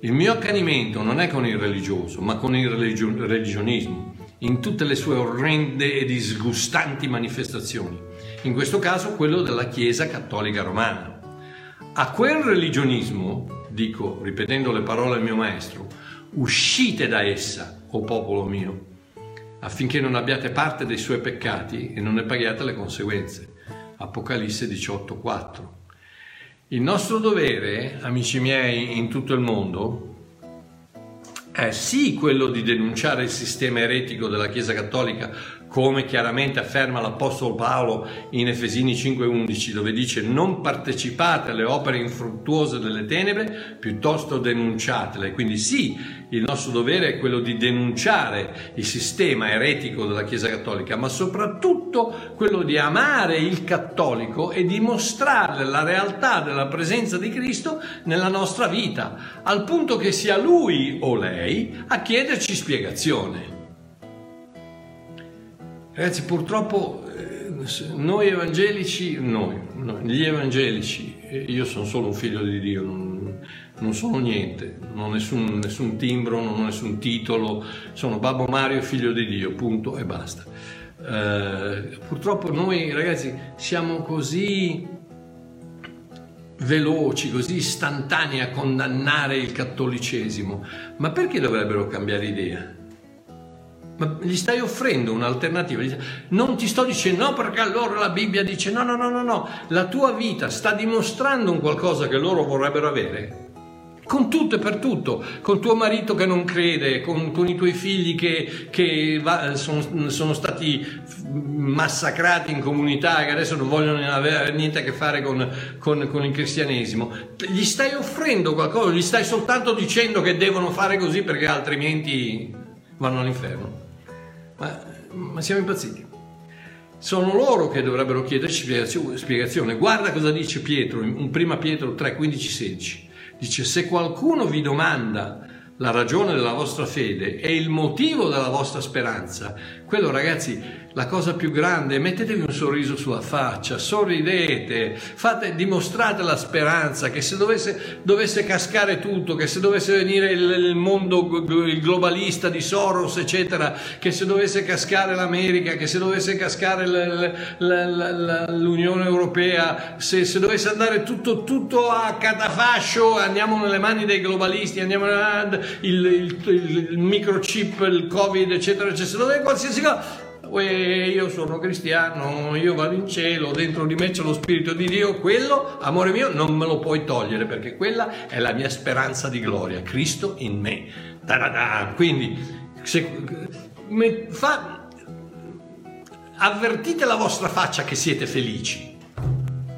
Il mio accanimento non è con il religioso, ma con il religio- religionismo, in tutte le sue orrende e disgustanti manifestazioni. In questo caso quello della Chiesa cattolica romana. A quel religionismo dico, ripetendo le parole del mio maestro, uscite da essa, o popolo mio, affinché non abbiate parte dei suoi peccati e non ne paghiate le conseguenze. Apocalisse 18:4. Il nostro dovere, amici miei, in tutto il mondo, è sì quello di denunciare il sistema eretico della Chiesa Cattolica come chiaramente afferma l'Apostolo Paolo in Efesini 5:11, dove dice non partecipate alle opere infruttuose delle tenebre, piuttosto denunciatele. Quindi sì, il nostro dovere è quello di denunciare il sistema eretico della Chiesa Cattolica, ma soprattutto quello di amare il cattolico e di mostrarle la realtà della presenza di Cristo nella nostra vita, al punto che sia lui o lei a chiederci spiegazione. Ragazzi, purtroppo eh, noi evangelici, noi, noi, gli evangelici, io sono solo un figlio di Dio, non, non sono niente, non ho nessun, nessun, timbro, non ho nessun titolo, sono Babbo Mario, figlio di Dio, punto e basta. Eh, purtroppo noi ragazzi siamo così veloci, così istantanei a condannare il cattolicesimo, ma perché dovrebbero cambiare idea? Ma gli stai offrendo un'alternativa. Non ti sto dicendo no perché allora la Bibbia dice no, no, no, no, no, la tua vita sta dimostrando un qualcosa che loro vorrebbero avere. con tutto e per tutto, con tuo marito che non crede, con, con i tuoi figli che, che va, son, sono stati massacrati in comunità che adesso non vogliono avere niente a che fare con, con, con, il cristianesimo. Gli stai offrendo qualcosa, gli stai soltanto dicendo che devono fare così perché altrimenti vanno all'inferno. Ma, ma siamo impazziti. Sono loro che dovrebbero chiederci spiegazione. Guarda cosa dice Pietro in 1 Pietro 3, 15, 16. Dice, se qualcuno vi domanda la ragione della vostra fede e il motivo della vostra speranza, quello ragazzi la cosa più grande, mettetevi un sorriso sulla faccia, sorridete, fate, dimostrate la speranza che se dovesse, dovesse cascare tutto, che se dovesse venire il, il, mondo il globalista di Soros, eccetera, che se dovesse cascare l'America, che se dovesse cascare l, l, l, l'Unione Europea, se, se, dovesse andare tutto, tutto a catafascio, andiamo nelle mani dei globalisti, andiamo nelle, il, il, il microchip, il Covid, eccetera, eccetera, se dovesse qualsiasi cosa io sono cristiano, io vado in cielo, dentro di me c'è lo Spirito di Dio, quello, amore mio, non me lo puoi togliere perché quella è la mia speranza di gloria, Cristo in me. Da-da-da. Quindi, se, fa, avvertite la vostra faccia che siete felici.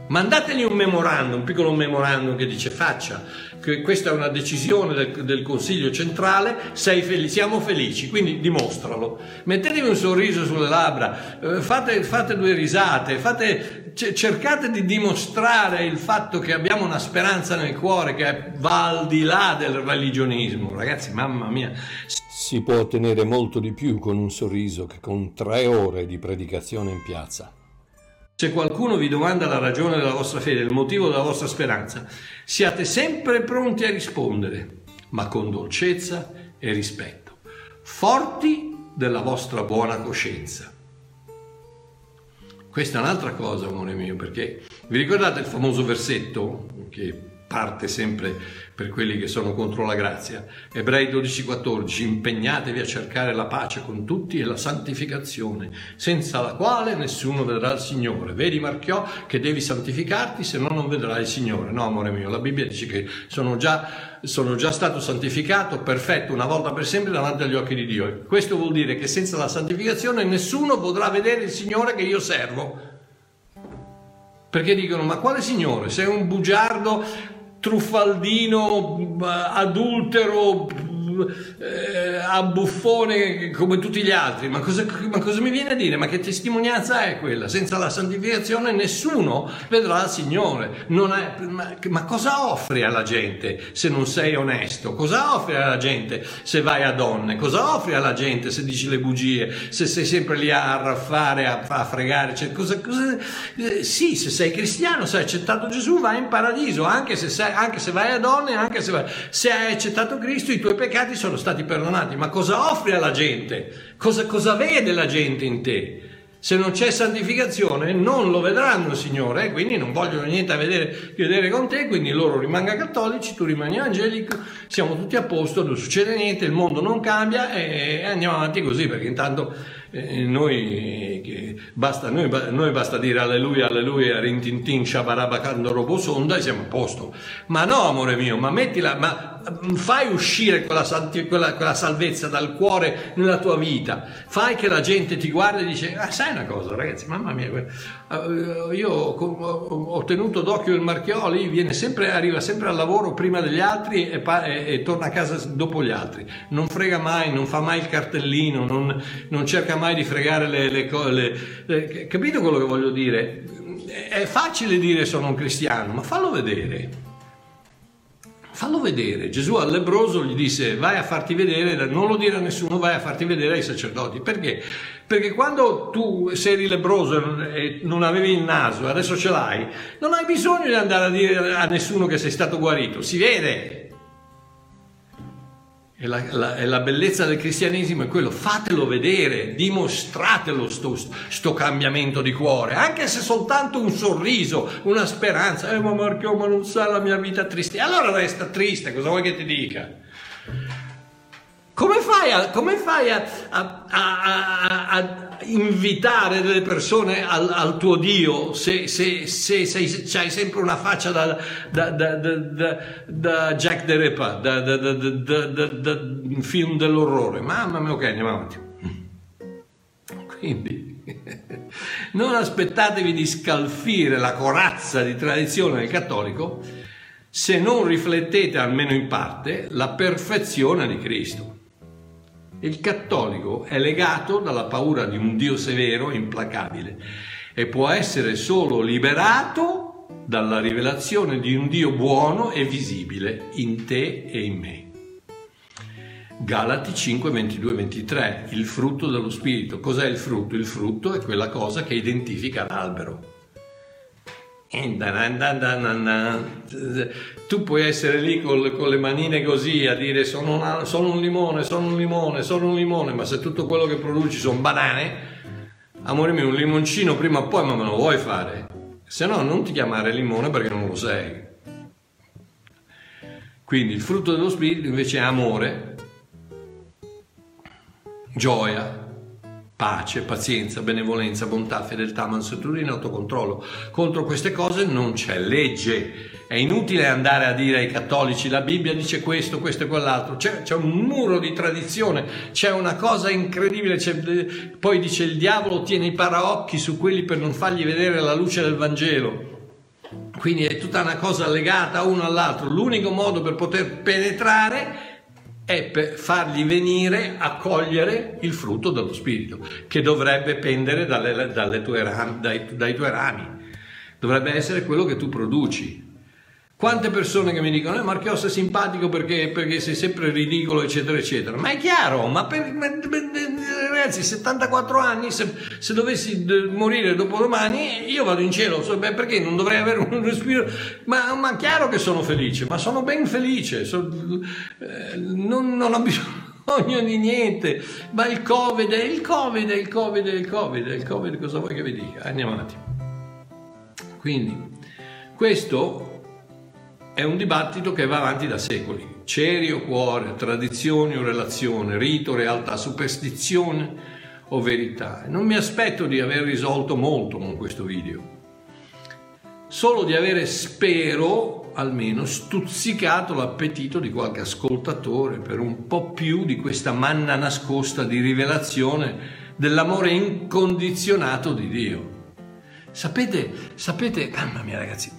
Mandategli un memorandum, un piccolo memorandum che dice faccia, che questa è una decisione del, del Consiglio centrale, fel- siamo felici, quindi dimostralo. Mettetevi un sorriso sulle labbra, eh, fate, fate, due risate, fate, cercate di dimostrare il fatto che abbiamo una speranza nel cuore che va al di là del religionismo. Ragazzi, mamma mia. Si può ottenere molto di più con un sorriso che con tre ore di predicazione in piazza. Se qualcuno vi domanda la ragione della vostra fede, il motivo della vostra speranza, siate sempre pronti a rispondere, ma con dolcezza e rispetto, forti della vostra buona coscienza. Questa è un'altra cosa, amore mio, perché vi ricordate il famoso versetto che parte sempre per quelli che sono contro la grazia. Ebrei 12:14, impegnatevi a cercare la pace con tutti e la santificazione, senza la quale nessuno vedrà il Signore. Vedi Marchiò che devi santificarti, se no non vedrai il Signore. No, amore mio, la Bibbia dice che sono già, sono già stato santificato, perfetto, una volta per sempre davanti agli occhi di Dio. Questo vuol dire che senza la santificazione nessuno potrà vedere il Signore che io servo. Perché dicono, ma quale Signore? Sei un bugiardo truffaldino, adultero, eh, a buffone come tutti gli altri, ma cosa, ma cosa, mi viene a dire? Ma che testimonianza è quella? Senza la santificazione nessuno vedrà il Signore. È, ma, ma, cosa offri alla gente se non sei onesto? Cosa offri alla gente se vai a donne? Cosa offri alla gente se dici le bugie? Se sei sempre lì a arraffare, a, a fregare? Cioè, cosa, cosa, eh, sì, se sei cristiano, se hai accettato Gesù, vai in paradiso, anche se, sei, anche se vai a donne, anche se, vai, se hai accettato Cristo, i tuoi peccati peccati sono stati perdonati, ma cosa offri alla gente? Cosa, cosa vede la gente in te? Se non c'è santificazione non lo vedranno Signore, eh? quindi non vogliono niente a vedere, vedere con te, quindi loro rimangano cattolici, tu rimani angelico, siamo tutti a posto, non succede niente, il mondo non cambia e, e andiamo avanti così perché intanto noi, basta, noi, noi, basta dire alleluia, alleluia, rintintin, shabarabacando robosonda e siamo a posto. Ma no, amore mio, ma mettila, ma mm, fai uscire quella, quella, quella, salvezza dal cuore nella tua vita. Fai che la gente ti guardi e dice, ah, sai una cosa ragazzi, mamma mia, eh, io ho tenuto d'occhio il Marchioli, viene sempre, arriva sempre al lavoro prima degli altri e, e, e, torna a casa dopo gli altri. Non frega mai, non fa mai il cartellino, non, non cerca mai mai di fregare le, le cose. Capito quello che voglio dire? È facile dire sono un cristiano, ma fallo vedere. Fallo vedere. Gesù al lebroso gli disse vai a farti vedere, non lo dire a nessuno, vai a farti vedere ai sacerdoti. Perché? Perché quando tu sei lebroso e non avevi il naso, adesso ce l'hai, non hai bisogno di andare a dire a nessuno che sei stato guarito, si vede. E la, la, la, bellezza del cristianesimo è quello, fatelo vedere, dimostratelo sto, sto, cambiamento di cuore, anche se soltanto un sorriso, una speranza, eh ma Marco ma non sa la mia vita triste, e allora resta triste, cosa vuoi che ti dica? Come fai a, come fai a, a, a invitare delle persone al, al tuo Dio se, se, se, se, hai sempre una faccia da, da, da, da Jack the Ripper, da, un film dell'orrore. Mamma mia, ok, andiamo avanti. Quindi non aspettatevi di scalfire la corazza di tradizione del cattolico se non riflettete almeno in parte la perfezione di Cristo. Il cattolico è legato dalla paura di un Dio severo e implacabile e può essere solo liberato dalla rivelazione di un Dio buono e visibile in te e in me. Galati 5, 22, 23, il frutto dello Spirito. Cos'è il frutto? Il frutto è quella cosa che identifica l'albero. Tu puoi essere lì con, con, le manine così a dire sono, una, sono, un limone, sono un limone, sono un limone, ma se tutto quello che produci sono banane, amore mio, un limoncino prima o poi ma me lo vuoi fare? Se no non ti chiamare limone perché non lo sei. Quindi il frutto dello spirito invece è amore, gioia, pace, pazienza, benevolenza, bontà, fedeltà, mansuetudine, autocontrollo. Contro queste cose non c'è legge. È inutile andare a dire ai cattolici la Bibbia dice questo, questo e quell'altro. C'è, c'è un muro di tradizione, c'è una cosa incredibile. poi dice il diavolo tiene i paraocchi su quelli per non fargli vedere la luce del Vangelo. Quindi è tutta una cosa legata uno all'altro. L'unico modo per poter penetrare è per fargli venire a cogliere il frutto dello Spirito, che dovrebbe pendere dalle, dalle tue dai, dai tuoi rami, dovrebbe essere quello che tu produci. Quante persone che mi dicono, eh, Marchios è simpatico perché, perché, sei sempre ridicolo, eccetera, eccetera. Ma è chiaro, ma per, ragazzi, 74 anni, se, se, dovessi morire dopo domani, io vado in cielo, beh, perché non dovrei avere un respiro? Ma, ma chiaro che sono felice, ma sono ben felice, so, eh, non, non ho [LAUGHS] bisogno di niente, ma il Covid è il Covid, è il Covid, è il Covid, è il Covid, cosa vuoi che vi dica? Andiamo avanti. Quindi, questo è un dibattito che va avanti da secoli. Ceri o cuore, tradizioni o relazione, rito, realtà, superstizione o verità. Non mi aspetto di aver risolto molto con questo video, solo di avere, spero, almeno stuzzicato l'appetito di qualche ascoltatore per un po' più di questa manna nascosta di rivelazione dell'amore incondizionato di Dio. Sapete, sapete, mamma mia ragazzi,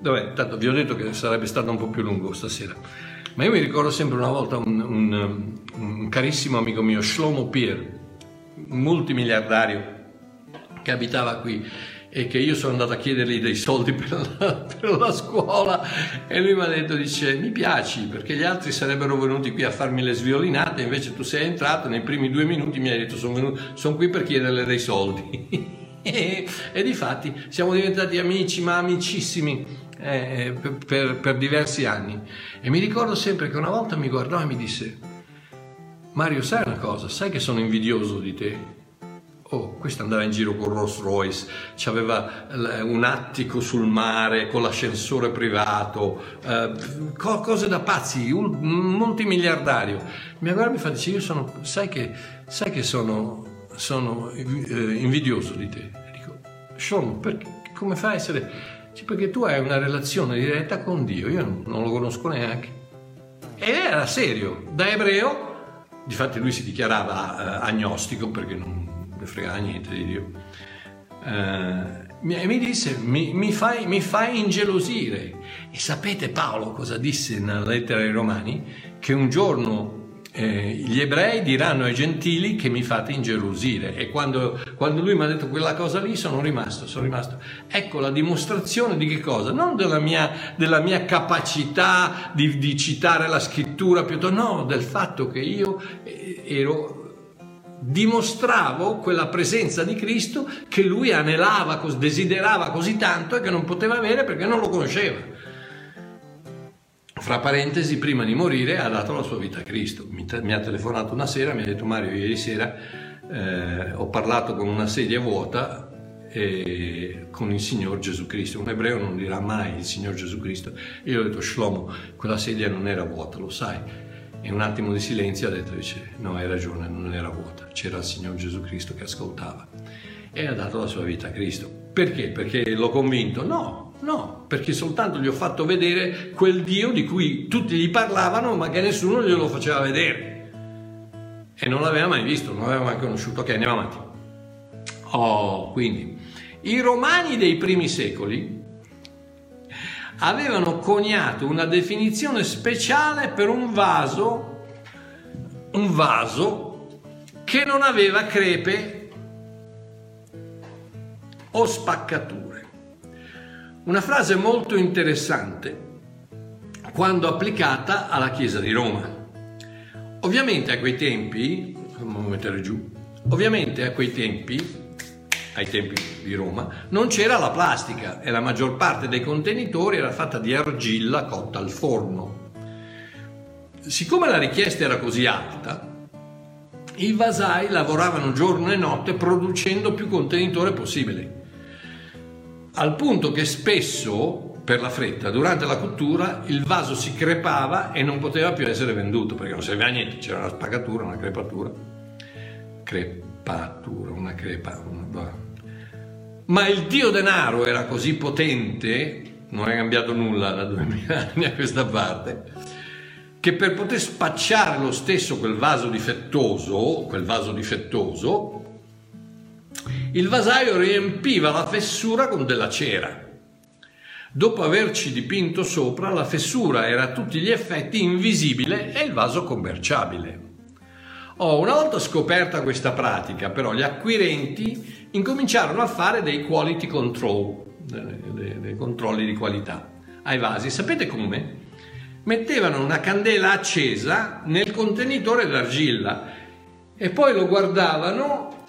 Dov'è? Tanto vi ho detto che sarebbe stato un po' più lungo stasera. Ma io mi ricordo sempre una volta un, un, un carissimo amico mio, Shlomo Pier, multimiliardario, che abitava qui e che io sono andato a chiedergli dei soldi [LAUGHS] per la, per la, scuola e lui mi ha detto, dice, mi piaci perché gli altri sarebbero venuti qui a farmi le sviolinate, invece tu sei entrato, nei primi due minuti mi hai detto, sono, venuto, sono qui per chiederle dei soldi. e, [LAUGHS] e di fatti siamo diventati amici, ma amicissimi eh, per, per diversi anni. E mi ricordo sempre che una volta mi guardò e mi disse, Mario, sai una cosa, sai che sono invidioso di te? Oh, questo andava in giro con Rolls Royce, aveva un attico sul mare con l'ascensore privato, eh, cose da pazzi, un multimiliardario. Mi guarda e mi fa, dice, io sono, sai che, sai che sono, sono eh, invidioso di te? E dico, Sean, come fai a essere sì, perché tu hai una relazione diretta con Dio, io non lo conosco neanche. Ed era serio, da ebreo, difatti lui si dichiarava eh, agnostico perché non ne fregava niente di Dio. Eh, e mi disse, mi, mi, fai, mi fai ingelosire. E sapete Paolo cosa disse nella lettera ai Romani? Che un giorno eh, gli ebrei diranno ai gentili che mi fate ingelosire e quando, quando lui mi ha detto quella cosa lì sono rimasto, sono rimasto. Ecco la dimostrazione di che cosa? Non della mia, della mia capacità di, di, citare la scrittura, piuttosto no, del fatto che io eh, ero dimostravo quella presenza di Cristo che lui anelava, desiderava così tanto e che non poteva avere perché non lo conosceva fra parentesi, prima di morire ha dato la sua vita a Cristo. Mi, mi ha telefonato una sera, mi ha detto Mario, ieri sera eh, ho parlato con una sedia vuota e con il Signor Gesù Cristo. Un ebreo non dirà mai il Signor Gesù Cristo. Io ho detto Shlomo, quella sedia non era vuota, lo sai. E un attimo di silenzio ha detto, dice, no, hai ragione, non era vuota, c'era il Signore Gesù Cristo che ascoltava e ha dato la sua vita a Cristo. Perché? Perché l'ho convinto? No, no, perché soltanto gli ho fatto vedere quel Dio di cui tutti gli parlavano ma che nessuno glielo faceva vedere. E non l'aveva mai visto, non l'aveva mai conosciuto. Ok, andiamo avanti. Oh, quindi, i romani dei primi secoli avevano coniato una definizione speciale per un vaso, un vaso che non aveva crepe o spaccature. Una frase molto interessante quando applicata alla Chiesa di Roma. Ovviamente a quei tempi, fammi mettere giù, ovviamente a quei tempi, ai tempi di Roma, non c'era la plastica e la maggior parte dei contenitori era fatta di argilla cotta al forno. Siccome la richiesta era così alta, i vasai lavoravano giorno e notte producendo più contenitori possibili al punto che spesso, per la fretta, durante la cottura il vaso si crepava e non poteva più essere venduto perché non serviva a niente, c'era una spaccatura, una crepatura. Crepatura, una crepa. Una... Ma il dio denaro era così potente, non è cambiato nulla da 2000 anni a questa parte, che per poter spacciare lo stesso quel vaso difettoso, quel vaso difettoso, il vasaio riempiva la fessura con della cera. Dopo averci dipinto sopra, la fessura era a tutti gli effetti invisibile e il vaso commerciabile. Oh, una volta scoperta questa pratica, però, gli acquirenti incominciarono a fare dei quality control, dei, dei controlli di qualità ai vasi. Sapete come? Mettevano una candela accesa nel contenitore d'argilla e poi lo guardavano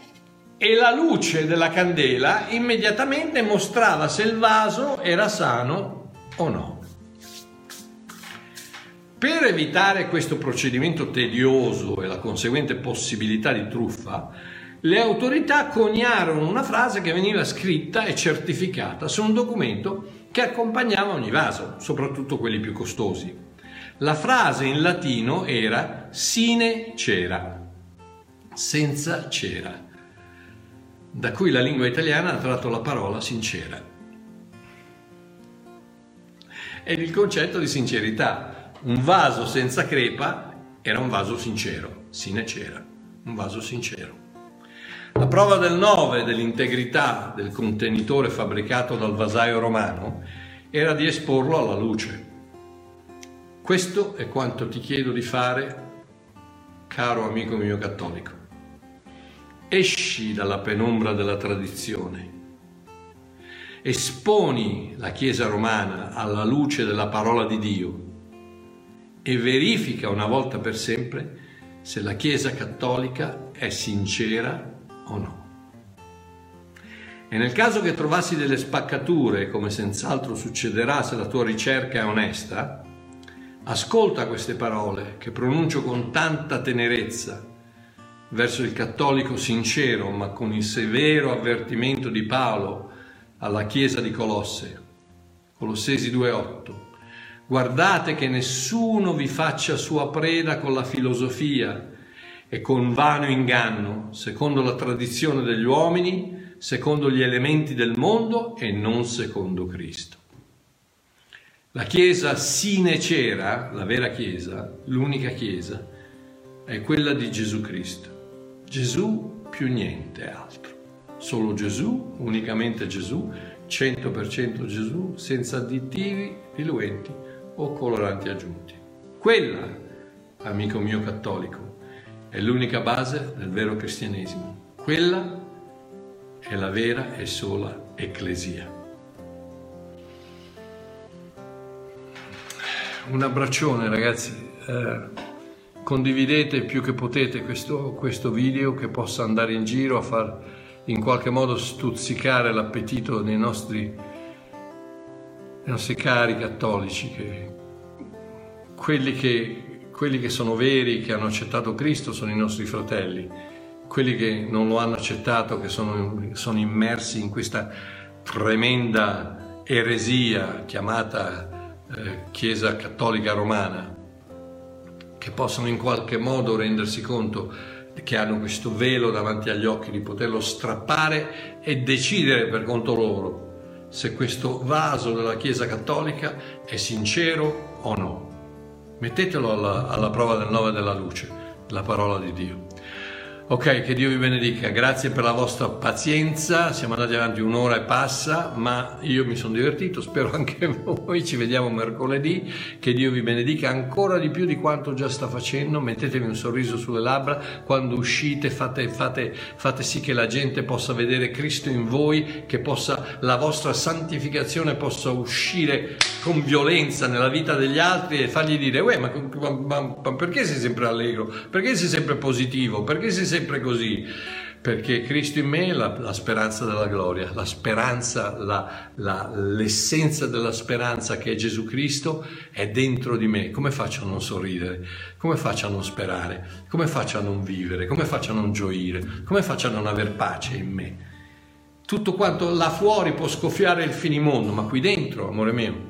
e la luce della candela immediatamente mostrava se il vaso era sano o no. Per evitare questo procedimento tedioso e la conseguente possibilità di truffa, le autorità coniarono una frase che veniva scritta e certificata su un documento che accompagnava ogni vaso, soprattutto quelli più costosi. La frase in latino era sine cera, senza cera da cui la lingua italiana ha tratto la parola sincera. Ed il concetto di sincerità. Un vaso senza crepa era un vaso sincero, sine c'era, un vaso sincero. La prova del 9 dell'integrità del contenitore fabbricato dal vasaio romano era di esporlo alla luce. Questo è quanto ti chiedo di fare, caro amico mio cattolico. Esci dalla penombra della tradizione. Esponi la Chiesa romana alla luce della parola di Dio e verifica una volta per sempre se la Chiesa cattolica è sincera o no. E nel caso che trovassi delle spaccature, come senz'altro succederà se la tua ricerca è onesta, ascolta queste parole che pronuncio con tanta tenerezza verso il cattolico sincero, ma con il severo avvertimento di Paolo alla Chiesa di Colosse. Colossesi 2.8. Guardate che nessuno vi faccia sua preda con la filosofia e con vano inganno, secondo la tradizione degli uomini, secondo gli elementi del mondo e non secondo Cristo. La Chiesa sine cera, la vera Chiesa, l'unica Chiesa, è quella di Gesù Cristo. Gesù più niente altro. Solo Gesù, unicamente Gesù, 100% Gesù, senza additivi, diluenti o coloranti aggiunti. Quella, amico mio cattolico, è l'unica base del vero cristianesimo. Quella è la vera e sola ecclesia. Un abbraccione ragazzi. Eh, condividete più che potete questo, questo video che possa andare in giro a far in qualche modo stuzzicare l'appetito dei nostri, dei nostri cari cattolici, che, quelli, che, quelli che sono veri, che hanno accettato Cristo, sono i nostri fratelli, quelli che non lo hanno accettato, che sono, sono immersi in questa tremenda eresia chiamata eh, Chiesa Cattolica Romana che possano in qualche modo rendersi conto che hanno questo velo davanti agli occhi di poterlo strappare e decidere per conto loro se questo vaso della Chiesa Cattolica è sincero o no. Mettetelo alla, alla prova del nove della luce, la parola di Dio. Ok, che Dio vi benedica, grazie per la vostra pazienza, siamo andati avanti un'ora e passa, ma io mi sono divertito, spero [LAUGHS] anche voi, ci vediamo mercoledì, che Dio vi benedica ancora di più di quanto già sta facendo, mettetevi un sorriso sulle labbra, quando uscite fate, fate, fate sì che la gente possa vedere Cristo in voi, che possa, la vostra santificazione possa uscire con violenza nella vita degli altri e fargli dire, uè, ma, ma, ma perché sei sempre allegro? Perché sei sempre positivo? Perché sei sempre sempre così, perché Cristo in me è la, la speranza della gloria, la speranza, la, la, l'essenza della speranza che è Gesù Cristo è dentro di me. Come faccio a non sorridere? Come faccio a non sperare? Come faccio a non vivere? Come faccio a non gioire? Come faccio a non aver pace in me? Tutto quanto là fuori può scoffiare il finimondo, ma qui dentro, amore mio,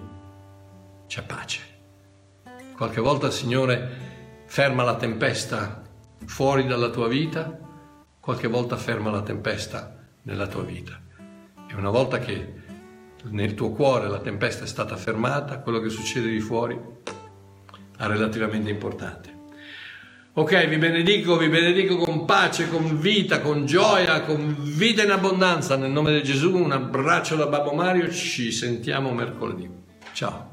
c'è pace. Qualche volta, Signore, ferma la tempesta fuori dalla tua vita, qualche volta ferma la tempesta nella tua vita. E una volta che nel tuo cuore la tempesta è stata fermata, quello che succede di fuori è relativamente importante. Ok, vi benedico, vi benedico con pace, con vita, con gioia, con vita in abbondanza. Nel nome di Gesù, un abbraccio da Babbo Mario, ci sentiamo mercoledì. Ciao.